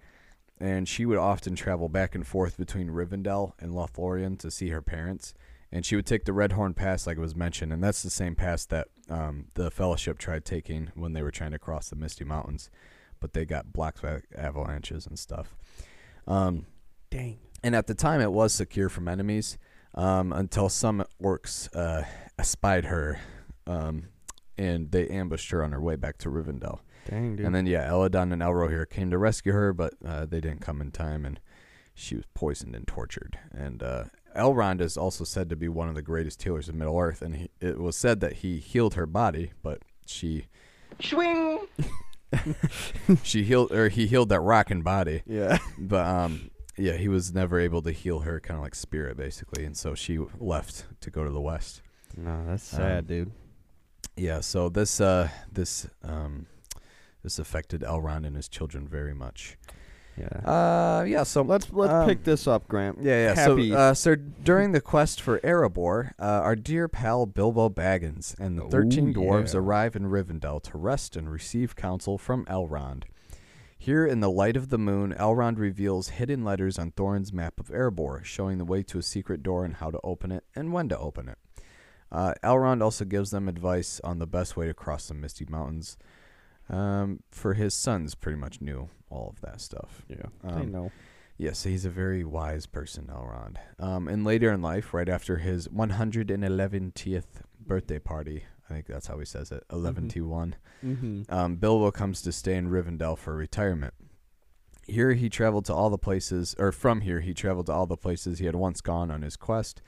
and she would often travel back and forth between Rivendell and Lothlorien to see her parents. And she would take the Redhorn Pass, like it was mentioned, and that's the same pass that um, the Fellowship tried taking when they were trying to cross the Misty Mountains, but they got blocked by avalanches and stuff. Um, Dang. and at the time it was secure from enemies um, until some orcs uh, espied her, um, and they ambushed her on her way back to Rivendell. Dang, dude. And then yeah, Elladan and Elrohir came to rescue her, but uh, they didn't come in time, and she was poisoned and tortured. And uh, Elrond is also said to be one of the greatest healers of Middle Earth, and he, it was said that he healed her body, but she Swing. she healed or he healed that rocking body, yeah. but um yeah, he was never able to heal her, kind of like spirit basically, and so she left to go to the west. no, that's Um, sad, dude. Yeah, so this uh this um this affected Elrond and his children very much. Yeah. Uh yeah, so let's let's um, pick this up, Grant. Yeah, yeah. Happy. So, uh, so during the quest for Erebor, uh, our dear pal Bilbo Baggins and the thirteen Oh, dwarves yeah. arrive in Rivendell to rest and receive counsel from Elrond. Here, in the light of the moon, Elrond reveals hidden letters on Thorin's map of Erebor, showing the way to a secret door and how to open it and when to open it. Uh, Elrond also gives them advice on the best way to cross the Misty Mountains. Um, for his sons, pretty much knew all of that stuff. yeah. I um, know. Yes, he's a very wise person, Elrond. Um, and later in life, right after his 111th birthday party, I think that's how he says it, 11 to 1, Mm-hmm. um, Bilbo comes to stay in Rivendell for retirement. Here he traveled to all the places, or from here he traveled to all the places he had once gone on his quest,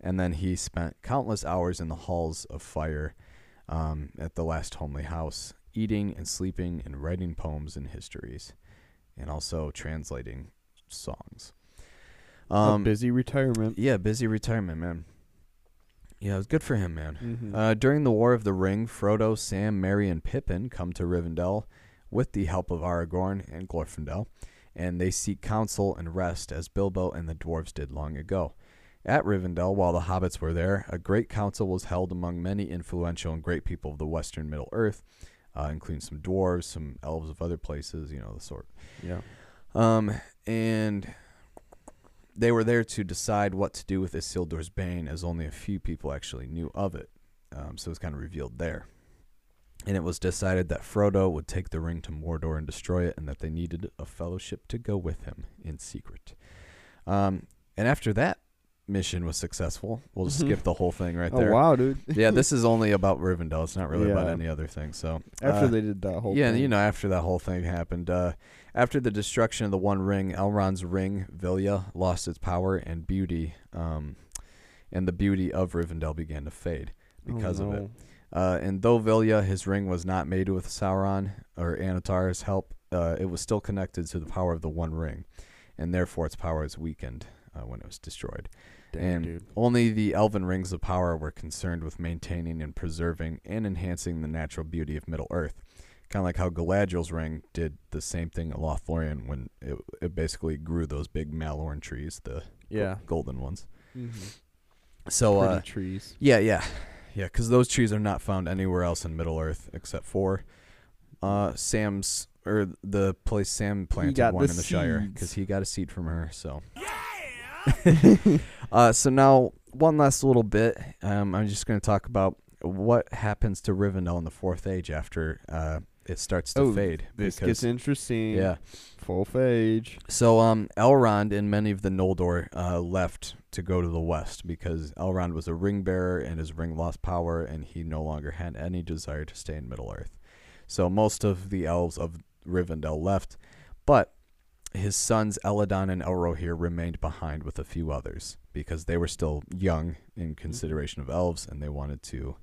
and then he spent countless hours in the halls of fire um, at the last homely house, eating and sleeping and writing poems and histories, and also translating songs. A Um, busy retirement. yeah, busy retirement, man. Yeah, it was good for him, man. Mm-hmm. Uh, during the War of the Ring, Frodo, Sam, Merry, and Pippin come to Rivendell with the help of Aragorn and Glorfindel, and they seek counsel and rest as Bilbo and the dwarves did long ago. At Rivendell, while the hobbits were there, a great council was held among many influential and great people of the western Middle Earth, uh, including some dwarves, some elves of other places, you know, the sort. yeah. Um, and they were there to decide what to do with Isildur's Bane, as only a few people actually knew of it. Um, so it was kind of revealed there. And it was decided that Frodo would take the ring to Mordor and destroy it, and that they needed a fellowship to go with him in secret. Um, and after that mission was successful, we'll just Mhm. skip the whole thing right there. Oh wow, dude. yeah, this is only about Rivendell. It's not really about Yeah. any other thing. So After uh, they did that whole thing. yeah, thing. you know, after that whole thing happened, uh, after the destruction of the One Ring, Elrond's ring, Vilya, lost its power and beauty, um, and the beauty of Rivendell began to fade Oh, because of it. Uh, and though Vilya, his ring, was not made with Sauron or Annatar's help, uh, it was still connected to the power of the One Ring, and therefore its power is weakened uh, when it was destroyed. Damn, and dude. only the elven rings of power were concerned with maintaining and preserving and enhancing the natural beauty of Middle Earth. Kind of like how Galadriel's ring did the same thing at Lothlorien when it, it basically grew those big mallorn trees, the go- Yeah. golden ones. Mm-hmm. So, Pretty uh, trees. yeah, yeah, yeah, because those trees are not found anywhere else in Middle Earth except for uh, Sam's or the place Sam planted one the in the Shire because he got a seed from her. So, uh, so now one last little bit. Um, I'm just going to talk about what happens to Rivendell in the Fourth Age after uh, it starts to Oh, fade. This because- gets interesting. yeah. Full phage. So um, Elrond and many of the Noldor uh, left to go to the west because Elrond was a ring bearer and his ring lost power and he no longer had any desire to stay in Middle Earth. So most of the elves of Rivendell left, but his sons Elladan and Elrohir remained behind with a few others because they were still young in consideration of elves and they wanted to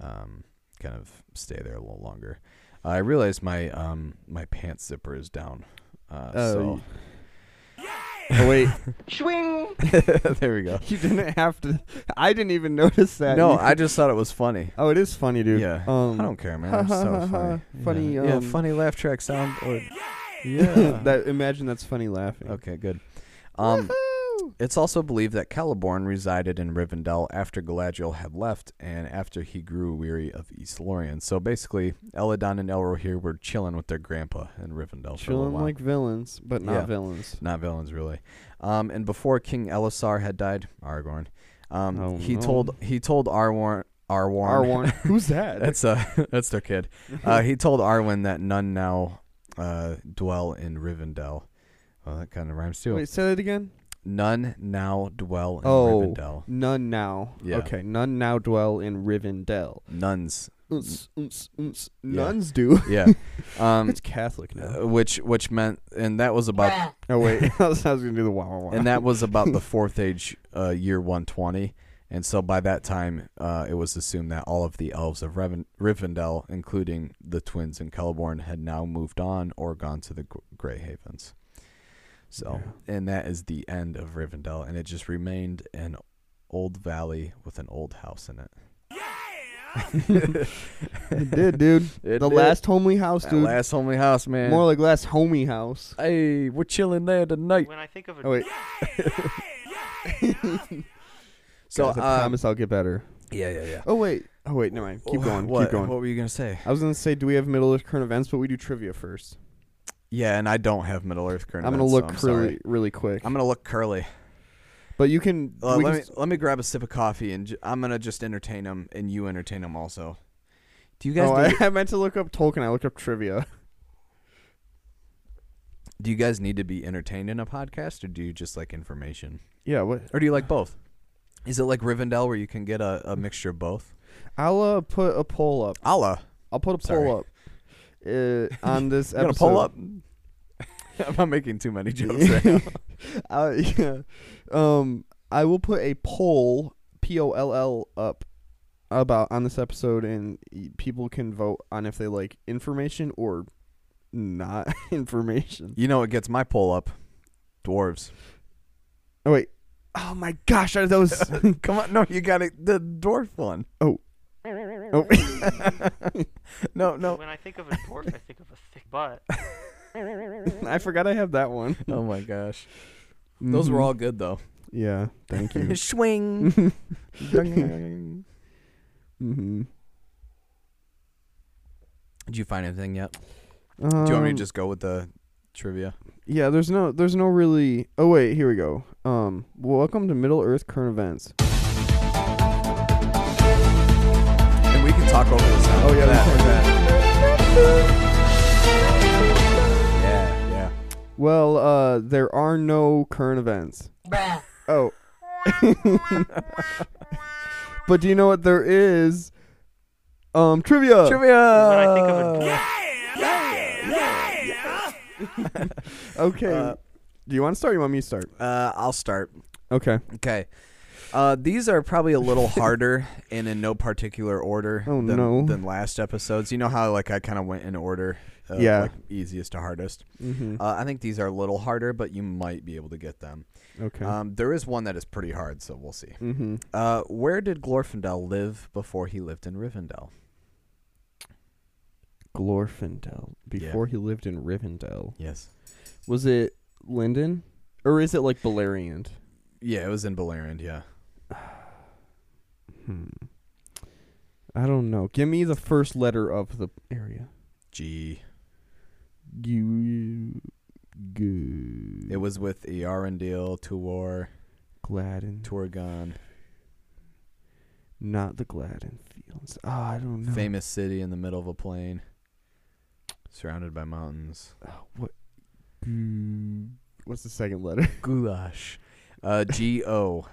um, kind of stay there a little longer. I realized my um, my pants zipper is down. Uh, Oh, so Oh wait, Swing. there we go. you didn't have to. I didn't even notice that. No, I just thought it was funny. Oh, it is funny, dude. Yeah, Um, I don't care, man. I just thought it was funny. Funny, yeah. Yeah, um, funny laugh track sound. Or yeah. that imagine that's funny laughing. okay, good. Um, it's also believed that Celeborn resided in Rivendell after Galadriel had left, and after he grew weary of East Lorien. So basically, Elladan and Elrohir were chilling with their grandpa in Rivendell for a Chilling while. like villains, but not Yeah. villains. not villains really. Um, and before King Elessar had died, Aragorn, um, Oh, he no. told he told Arwarn Arwarn, Arwarn. Who's that? that's uh that's their kid. Uh, he told Arwen that none now uh, dwell in Rivendell. Well, that kind of rhymes too. Wait, say that again. None now dwell in Oh. Rivendell. None now. Yeah. Okay. None now dwell in Rivendell. Nuns. Uns, uns, uns. Yeah. Nuns do. Yeah. Um, it's Catholic now. uh, which which meant, and that was about, oh wait, I was, I was gonna do the wow wow wow. and that was about the fourth age, uh, year one twenty. And so by that time, uh, it was assumed that all of the elves of Reven- Rivendell, including the twins in Celeborn, had now moved on or gone to the Gr- Grey Havens. So, and that is the end of Rivendell, and it just remained an old valley with an old house in it. it did, dude. It the did. last homely house, That dude. last homely house, man. More like last homey house. hey, we're chilling there tonight. When I think of a Oh wait. So, Guys, I um, promise I'll get better. yeah, yeah, yeah. Oh wait. Oh wait. Never mind. Keep going. What, Keep going. What were you gonna say? I was gonna say, do we have Middle Earth current events? But we do trivia first. Yeah, and I don't have Middle Earth current. I'm gonna events, look so I'm really, sorry. really quick. I'm gonna look curly. but you can. Uh, let can me let me grab a sip of coffee, and j- I'm gonna just entertain them, and you entertain them also. Do you guys oh, need, I, I meant to look up Tolkien. I looked up trivia. do you guys need to be entertained in a podcast, or do you just like information, Yeah. What? or do you like both? Is it like Rivendell where you can get a, a mixture of both? I'll uh, put a poll up. Allah, I'll put a Sorry. poll up. Uh, on this you episode. pull up? I'm not making too many jokes right now. uh, yeah. Um, I will put a poll, P O L L, up about on this episode, and y- people can vote on if they like information or not information. You know what gets my pull up? Dwarves. Oh wait. Oh my gosh, are those? Come on, no, you got it. The dwarf one. oh. Oh. No, no. when I think of a dwarf, I think of a thick butt. I forgot I have that one. Oh my gosh. Those were Mhm. all good though. Yeah. Thank you. Swing. mm-hmm. Did you find anything yet? Do you want me to Um, just go with the trivia? Yeah, there's no there's no really Oh wait, here we go. Um welcome to Middle Earth current events. And we can talk over the sound. Oh, yeah, that, we can. that. Yeah, yeah. Well, uh there are no current events. Oh. but do you know what there is? Um trivia. Trivia. When I think of a Okay. Uh, do you want to start or you want me to start? Uh, I'll start. Okay. Okay. Uh, these are probably a little harder and in no particular order Oh, than, no. than last episodes. You know how like I kind of went in order, uh, Yeah. like easiest to hardest. Mhm. Uh, I think these are a little harder, but you might be able to get them. okay. Um, there is one that is pretty hard, so we'll see. mhm. Uh, where did Glorfindel live before he lived in Rivendell? Glorfindel before he lived in Rivendell. Yes. Was it Lindon or is it like Beleriand? Yeah, it was in Beleriand. Yeah. Hmm. I don't know. Give me the first letter of the area. G. You good. It was with Earendil, Tuor, Gladden. Turgon, Not the Gladden Fields. Oh, I don't know. famous city in the middle of a plain, surrounded by mountains. Oh, what? Gu- What's the second letter? Goulash. Uh, G O.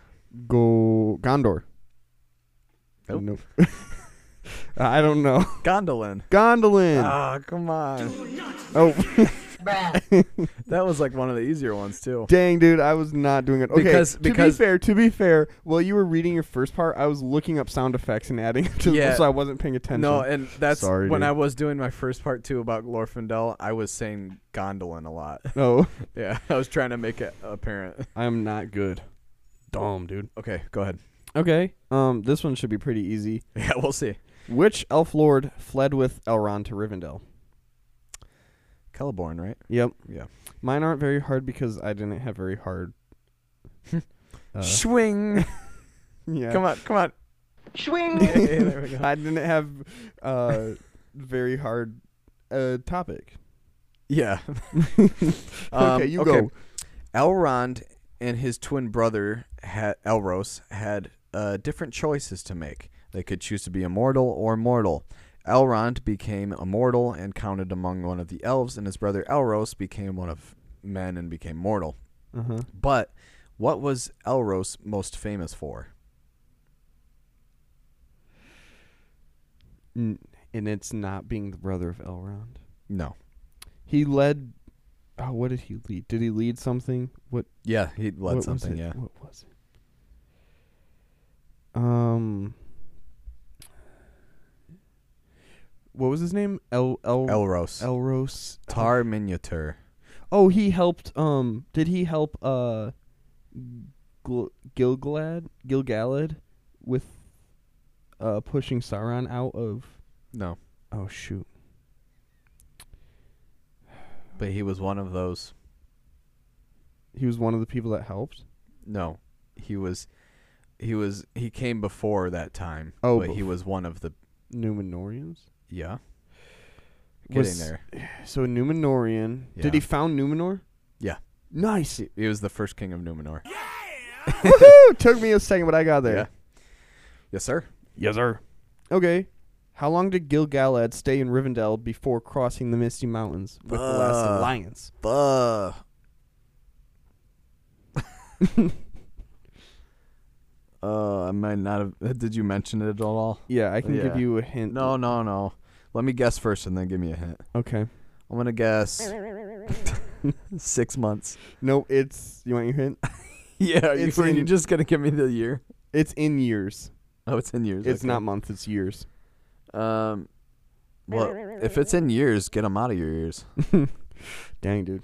Go Gondor. Nope. Nope. I don't know. Gondolin. Gondolin. Ah, come on. oh, That was like one of the easier ones too. dang, dude! I was not doing it. Okay, Because- to be fair, to be fair, while you were reading your first part, I was looking up sound effects and adding to Yeah. them, so I wasn't paying attention. No, and that's Sorry, when dude. I was doing my first part too about Glorfindel. I was saying Gondolin a lot. no, yeah, I was trying to make it apparent. I'm not good. Dumb, dude. Okay, go ahead. Okay, um, this one should be pretty easy. Yeah, we'll see. Which elf lord fled with Elrond to Rivendell? Celeborn, right? Yep. Yeah. Mine aren't very hard because I didn't have very hard. uh, Swing. yeah. Come on, come on. Swing. Yeah, there we go. I didn't have uh very hard uh topic. Yeah. okay, Um, you okay. go. Elrond and his twin brother had Elros had uh, different choices to make. They could choose to be immortal or mortal. Elrond became immortal and counted among one of the elves, and his brother Elros became one of men and became mortal. Uh-huh. But What was Elros most famous for? N- and it's not being the brother of Elrond. No. He led. Oh, what did he lead? Did he lead something? What? Yeah, he led what something. Yeah. What was it? Um. What was his name? El El Elros. Elros Tar Minyatur. Oh, he helped. Um, did he help? Uh, Gil- Gilgalad, Gilgalad, with uh pushing Sauron out of. No, Oh shoot! but he was one of those. He was one of the people that helped. No, he was. He was. He came before that time. Oh, but he was one of the. Numenoreans. Yeah. Was- Getting there. So Numenorean. Yeah. Did he found Numenor? Yeah. Nice. He, he was the first king of Numenor. Woohoo! Took me a second, but I got there. Yeah. Yes, sir. Yes, sir. Okay. How long did Gil-galad stay in Rivendell before crossing the Misty Mountains with the last Uh. alliance? Buh. uh, I might not have. Did you mention it at all? Yeah, I can give you a hint. No, no, no. Let me guess first, and then give me a hint. Okay. I'm gonna guess six months. No, it's. You want your hint? Yeah, It's you, are you in- just gonna give me the year? It's in years. Oh, it's in years. It's okay. not months. It's years. Um, well, if it's in years, get them out of your ears, Dang, dude.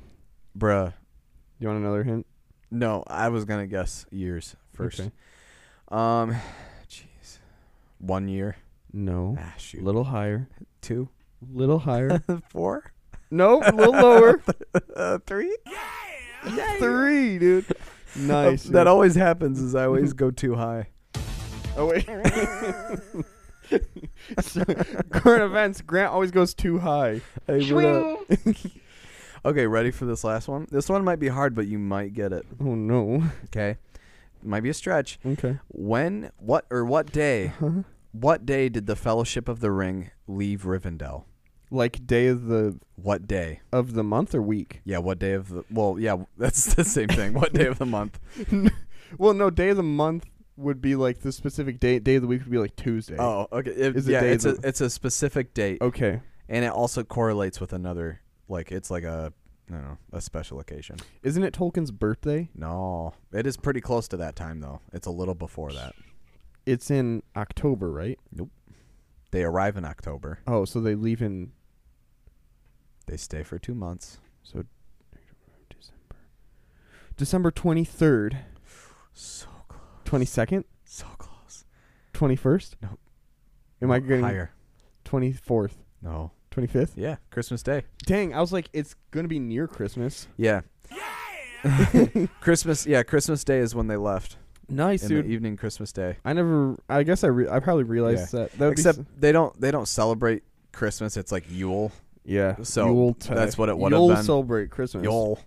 bruh. You want another hint? No, I was gonna guess years first. Okay. Um, jeez, one year. No. Ah, shoot. A little higher. Two, Little higher. four, no, a little lower. uh, three. Three, dude. Nice. that dude. always happens. Is I always go too high. Oh wait. so, current events. Grant always goes too high. Hey. Swing. Okay, ready for this last one? This one might be hard, but you might get it. Oh no. Okay, might be a stretch. Okay. When, what, or what day? Uh-huh. What day did the Fellowship of the Ring leave Rivendell? Like day of the What day? of the month or week? Yeah, what day of the? Well, yeah, that's the same thing. What day of the month? well, no. Day of the month would be like the specific day. Day of the week would be like Tuesday. Oh, okay. It- Is it yeah, day it's a the- it's a specific date, Okay. and it also correlates with another. Like it's like a, I don't know, a special occasion. Isn't it Tolkien's birthday? No, it is pretty close to that time though. It's a little before that. It's in October, right? Nope. They arrive in October. Oh, so they leave in They stay for two months. so December. December twenty third, So close. twenty second, So close. twenty first. Nope. Am I getting higher? twenty fourth, No. twenty fifth? Yeah, Christmas Day. Dang, I was like, it's gonna be near Christmas. Yeah. Christmas. Yeah, Christmas Day is when they left. Nice, in dude. the evening Christmas Day. I never. I guess I. Re- I probably realized that. that would be Except s- they don't they don't celebrate Christmas. It's like Yule. yeah. so Yule that's what it would have You'll been. celebrate Christmas. Yule.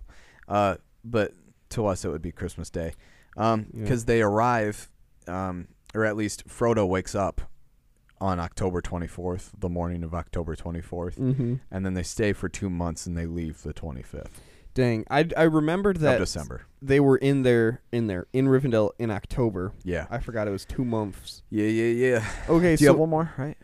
Uh, but to us it would be Christmas Day. Um, Yeah. because they arrive, um, or at least Frodo wakes up on October 24th, the morning of October 24th, Mm-hmm. and then they stay for two months and they leave the 25th Dang, I I remembered that December. they were in there in there in Rivendell in October. Yeah. I forgot it was two months. Yeah, yeah, yeah. Okay, Do you have one more? Right.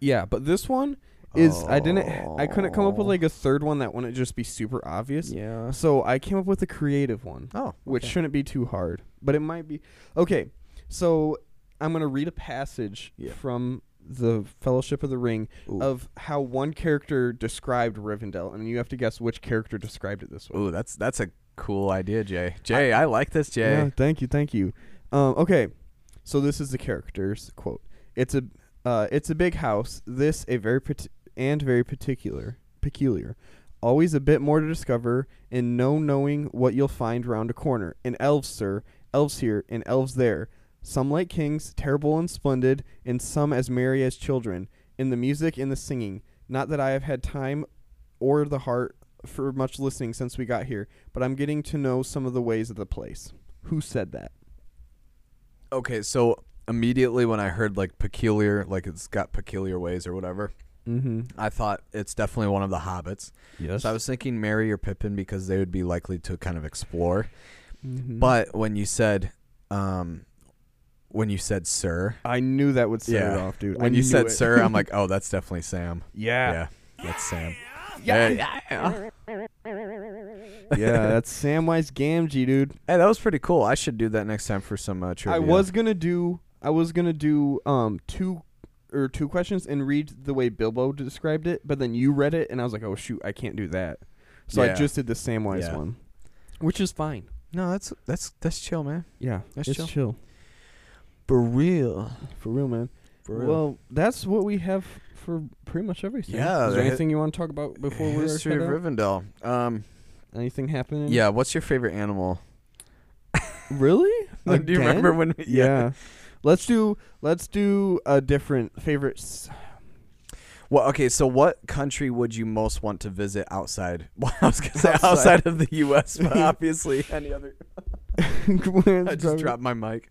yeah, but this one is I didn't I couldn't come up with Oh. like a oh. third one that wouldn't just be super obvious. Yeah. So I came up with a creative one, Oh, which okay. shouldn't be too hard, but it might be. Okay, so I'm gonna read a passage Yeah. from the Fellowship of the Ring Ooh. of how one character described Rivendell, and you have to guess which character described it this way. Ooh, that's that's a cool idea, Jay. Jay, I, like this, Jay. Yeah, thank you, thank you. Um, okay, so this is the character's quote. It's a uh, it's a big house. This a very parti- and very particular peculiar. Always a bit more to discover, and no knowing what you'll find round a corner. And elves, sir, elves here, and elves there. Some like kings, terrible and splendid, and some as merry as children. In the music, in the singing. Not that I have had time or the heart for much listening since we got here, but I'm getting to know some of the ways of the place. Who said that? Okay, so immediately when I heard like peculiar, like it's got peculiar ways or whatever, Mm-hmm. I thought it's definitely one of the hobbits. Yes. So I was thinking Mary or Pippin because they would be likely to kind of explore. Mhm. But when you said, um, when you said sir, I knew that would set it off, dude. I when you said it. sir, I'm like, oh, that's definitely Sam. yeah, Yeah, that's Sam. yeah, yeah. yeah. That's Samwise Gamgee, dude. Hey, that was pretty cool. I should do that next time for some uh, trivia. I was gonna do. I was gonna do um two or two questions and read the way Bilbo described it, but then you read it and I was like, oh shoot, I can't do that. So I just did the Samwise Yeah. one, which is fine. No, that's that's that's chill, man. Yeah, That's it's chill. chill. For real. for real, man. For real. Well, that's what we have for pretty much everything. Yeah, Is there anything you want to talk about before we're History of? Rivendell. Um, Anything happening? yeah. What's your favorite animal? Really? Do you Again? remember when? We, Yeah. Let's do let's do a different favorites. Well, okay. So, what country would you most want to visit outside? Well, I was gonna say Outside. outside, of the U.S., but obviously any other. I just dropped my mic.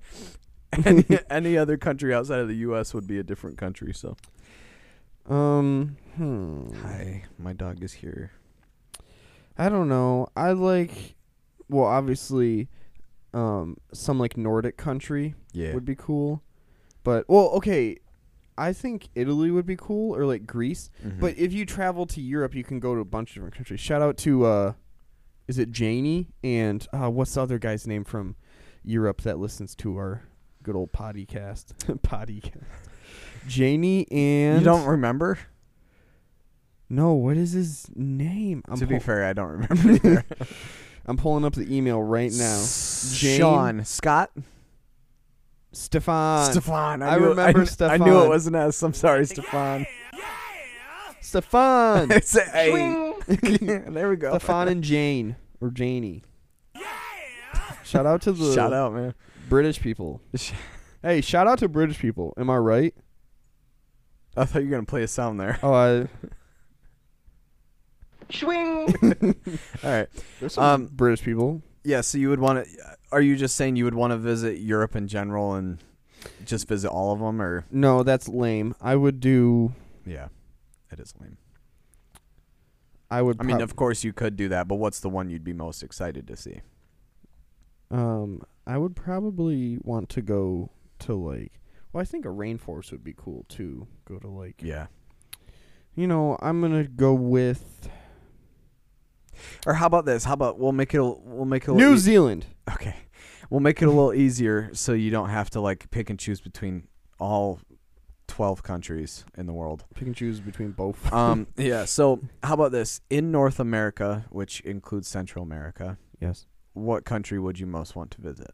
Any, any other country outside of the U.S. would be a different country. So, Um, hmm. hi, my dog is here. I don't know. I like, well, obviously, um, some like Nordic country Yeah. would be cool, but well, okay. I think Italy would be cool or like Greece. Mhm. But if you travel to Europe, you can go to a bunch of different countries. Shout out to uh, is it Janie and uh, what's the other guy's name from Europe that listens to our good old potty podcast? podcast. Janie and you don't remember? no. What is his name? I'm to be pull- fair, I don't remember. either. I'm pulling up the email right now. Jane- Sean Scott. Stefan. Stefan. I knew- remember I, kn- I knew Stefan. it wasn't us. I'm sorry, Stefan. Stefan. It's a- hey. There we go. Stefan and Jane or Janie. Shout out to the Shout out, man. British people. Hey, shout out to British people. Am I right? I thought you were gonna play a sound there. Oh, I. Swing. All right. There's some Um, British people. Yeah. So you would want to? Are you just saying you would want to visit Europe in general and just visit all of them, or No, that's lame. I would do. yeah, it is lame. I would. I mean, of course you could do that, but what's the one you'd be most excited to see? Um, I would probably want to go to like. Well, I think a rainforest would be cool too. Go to like. Yeah. You know, I'm gonna go with Or how about this? How about we'll make it a, we'll make it a New e- Zealand. Okay. We'll make it a little easier so you don't have to like pick and choose between all 12 countries in the world. Pick and choose between both. Um yeah, so how about this? In North America, which includes Central America, yes. What country would you most want to visit?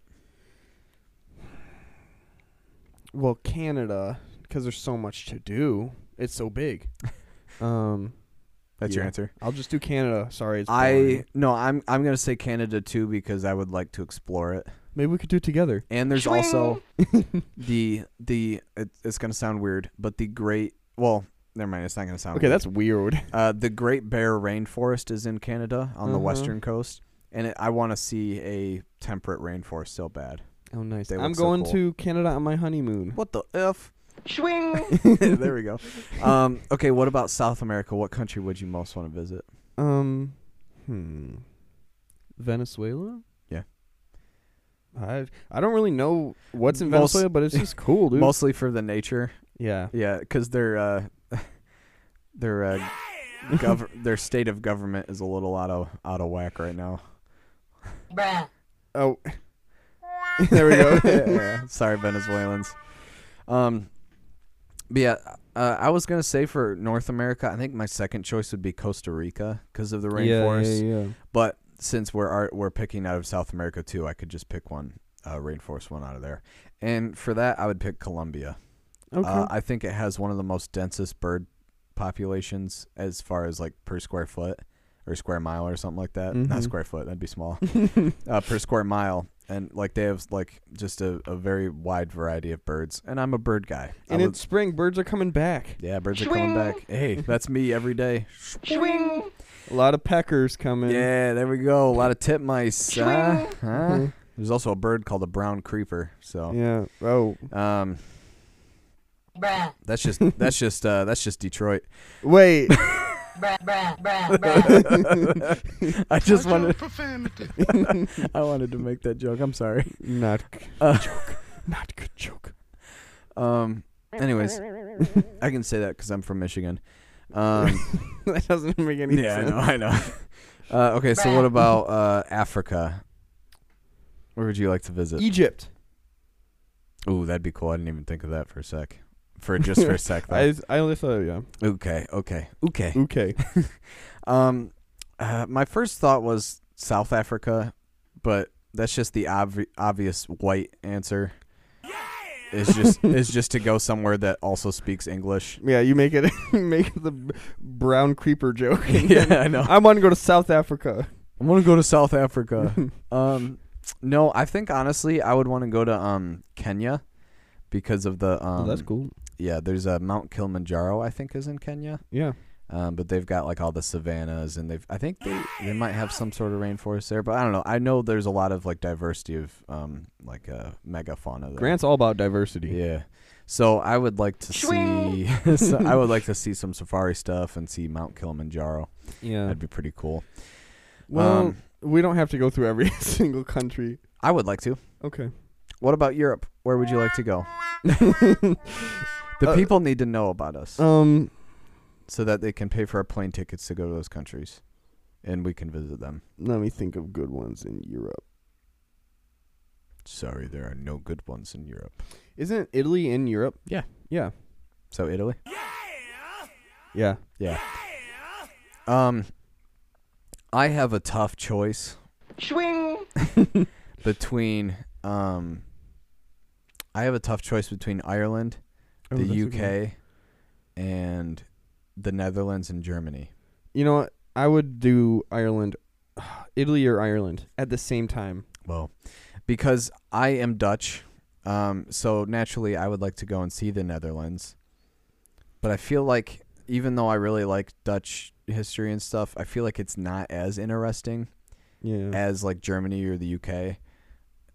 Well, Canada, because there's so much to do. It's so big. um, That's your answer. I'll just do Canada. Sorry, it's I no, I'm I'm going to say Canada too because I would like to explore it. maybe we could do it together. And there's also the the it, it's going to sound weird, but the great well, never mind, it's not going to sound Okay, weird. that's weird. Uh, the Great Bear Rainforest is in Canada on the Uh-huh. western coast, and it, I want to see a temperate rainforest so bad. Oh, nice. They I'm look so going cool. to Canada on my honeymoon. What the f? Swing. there we go. Um, okay, what about South America? What country would you most want to visit? Um, hmm, Venezuela. Yeah. I I don't really know what's in Most- Venezuela, but it's just cool, dude. Mostly for the nature. yeah. Yeah, because their uh, their uh, gov- their state of government is a little out of out of whack right now. Oh. there we go. Yeah, Sorry, Venezuelans. Um, but yeah, uh, I was gonna say for North America, I think my second choice would be Costa Rica because of the rainforest. Yeah, yeah, yeah. But since we're are, we're picking out of South America too, I could just pick one uh, rainforest one out of there. And for that, I would pick Colombia. Okay. Uh, I think it has one of the most densest bird populations as far as like per square foot or square mile or something like that. Not Mhm. square foot, that'd be small. uh, per square mile, and like they have like just a, a very wide variety of birds. And I'm a bird guy. I and would- it's spring. Birds are coming back. yeah, birds are coming back. Hey, that's me every day. Swing. A lot of peckers coming. Yeah, there we go. A lot of titmice. Uh, huh? Mhm. There's also a bird called a brown creeper. So, Yeah. Oh. um, that's just that's just uh, that's just Detroit. Wait. I just Watch wanted. I wanted to make that joke. I'm sorry. Not g- Uh, joke. Not good joke. Um. Anyways, I can say that because I'm from Michigan. Um. that doesn't make any yeah, I sense. know. I know. Uh, okay, so what about uh, Africa? Where would you like to visit? Egypt. Ooh, that'd be cool. I didn't even think of that for a sec. For just for a sec. I I only thought yeah. okay. Okay. Okay. Okay. Um, uh, my first thought was South Africa, but that's just the obvi- obvious white answer. Is just is just to go somewhere that also speaks English. Yeah, you make it make the brown creeper joke. yeah, I know. I want to go to South Africa. I want to go to South Africa. um, no, I think honestly, I would want to go to um Kenya because of the um. oh, that's cool. Yeah, there's a Mount Kilimanjaro. I think is in Kenya. Yeah. Um, but they've got like all the savannas, and they've I think they they might have some sort of rainforest there, but I don't know. I know there's a lot of like diversity of um like uh megafauna there. Grant's all about diversity. Yeah. So I would like to see. so I would like to see some safari stuff and see Mount Kilimanjaro. Yeah. That'd be pretty cool. Well, Um, we don't have to go through every single country. I would like to. Okay. What about Europe? Where would you like to go? The Uh, people need to know about us Um. so that they can pay for our plane tickets to go to those countries, and we can visit them. Let me think of good ones in Europe. Sorry, there are no good ones in Europe. Isn't Italy in Europe? Yeah. Yeah. So Italy. Yeah. Yeah. Um, I have a tough choice Swing. between um. I have a tough choice between Ireland, Oh, the that's a good one. UK, and the Netherlands and Germany. You know what? I would do Ireland, Italy or Ireland at the same time. Well, because I am Dutch, um, so naturally I would like to go and see the Netherlands. But I feel like even though I really like Dutch history and stuff, I feel like it's not as interesting Yeah. as like Germany or the UK.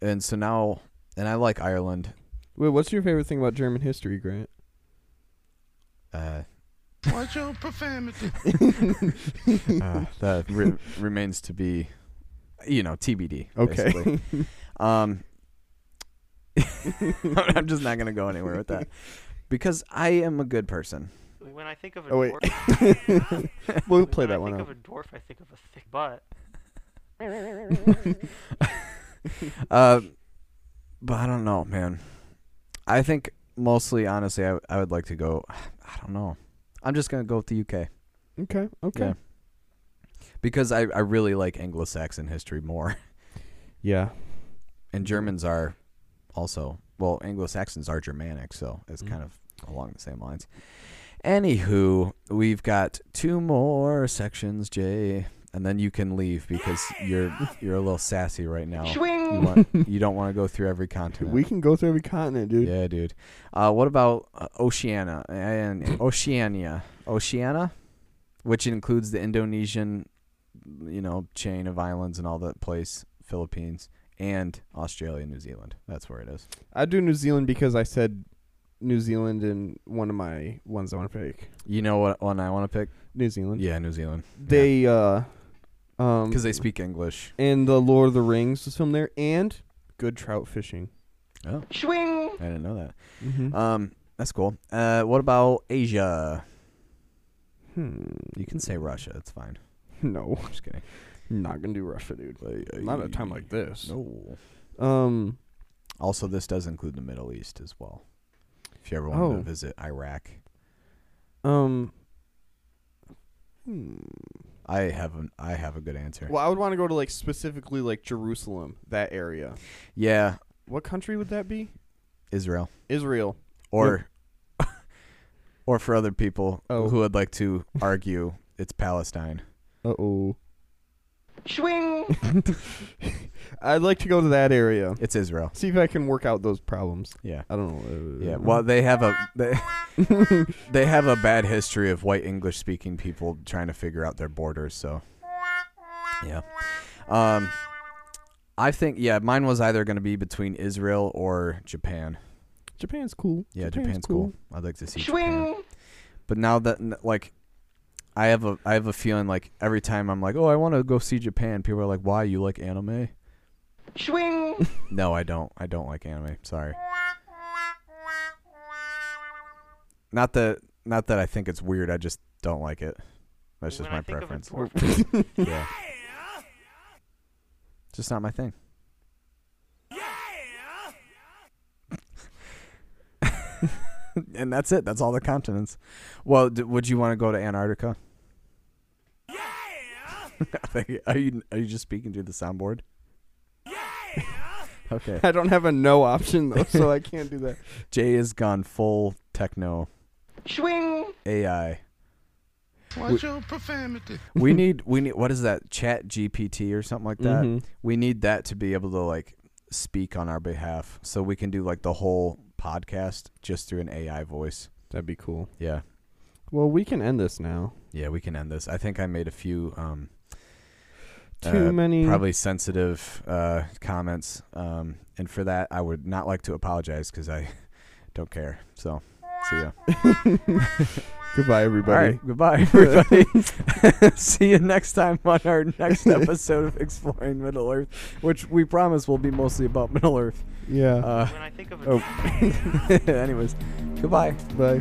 And so now, and I like Ireland. Wait, what's your favorite thing about German history, Grant? Uh, Watch your profanity. uh, that re- remains to be, you know, TBD. basically. Okay. Um, I'm just not gonna go anywhere with that because I am a good person. When I think of a Oh, wait. dwarf, we'll when play I that one I think out. of a dwarf, I think of a thick butt. Uh, but I don't know, man. I think mostly, honestly, I, I would like to go. I don't know. I'm just gonna go with the UK Okay. Okay. Yeah. because I, I really like Anglo-Saxon history more, Yeah. and Germans are also well, Anglo-Saxons are Germanic, so it's Mm. kind of along the same lines. Anywho, we've got two more sections, Jay, and then you can leave because you're you're a little sassy right now. You, want, you don't want to go through every continent. We can go through every continent, dude. Yeah, dude. Uh, what about uh, Oceania and Oceania, Oceania, which includes the Indonesian, you know, chain of islands and all that place, Philippines, and Australia, New Zealand. That's where it is. I'd do New Zealand because I said New Zealand in one of my ones I want to pick. You know what one I want to pick? New Zealand. Yeah, New Zealand. They uh um because they speak English. and the Lord of the Rings was filmed there and good trout fishing. Oh, Swing. I didn't know that. Mm-hmm. Um, that's cool. Uh, what about Asia? hmm. You can say Russia. It's fine. No, I'm just kidding. not gonna do Russia, dude. Not at a time like this. No. Um. Also, this does include the Middle East as well. If you ever want Oh. to visit Iraq, Um. Hmm. I have an, I have a good answer. Well, I would want to go to like specifically like Jerusalem, that area. Yeah, What country would that be? Israel, Israel. or or for other people Oh. who would like to argue, it's Palestine. Uh oh. Swing. I'd like to go to that area. It's Israel. See if I can work out those problems. Yeah. I don't know. uh, Yeah, well, they have a they, they have a bad history of white English speaking people trying to figure out their borders. So, yeah, um, I think yeah, mine was either going to be between Israel or Japan. Japan's cool. Yeah, Japan's, cool. I'd like to see Japan. Swing. But now that like, I have a I have a feeling like every time I'm like, oh, I want to go see Japan. People are like, why? You like anime? Swing. No, I don't. I don't like anime. Sorry. Not that not that I think it's weird. I just don't like it. That's just when my I think of preference. endorphins, yeah. Just not my thing. and that's it. That's all the continents. Well, d- would you want to go to Antarctica? Yeah. are you are you just speaking to the soundboard? Yeah. okay. I don't have a no option though, so I can't do that. Jay has gone full techno Swing. AI. Watch your profanity. We need we need what is that? Chat GPT or something like that. Mhm. We need that to be able to like speak on our behalf, so we can do like the whole podcast just through an AI voice. That'd be cool. Yeah. Well, we can end this now. Yeah, we can end this. I think I made a few um Too uh, many. probably sensitive uh comments um and for that I would not like to apologize cuz I don't care. So, see ya. Goodbye, everybody. right, goodbye everybody. see you next time on our next episode of Exploring Middle Earth, which we promise will be mostly about Middle Earth. Yeah. Uh when I think of Oh. anyways, goodbye. Bye.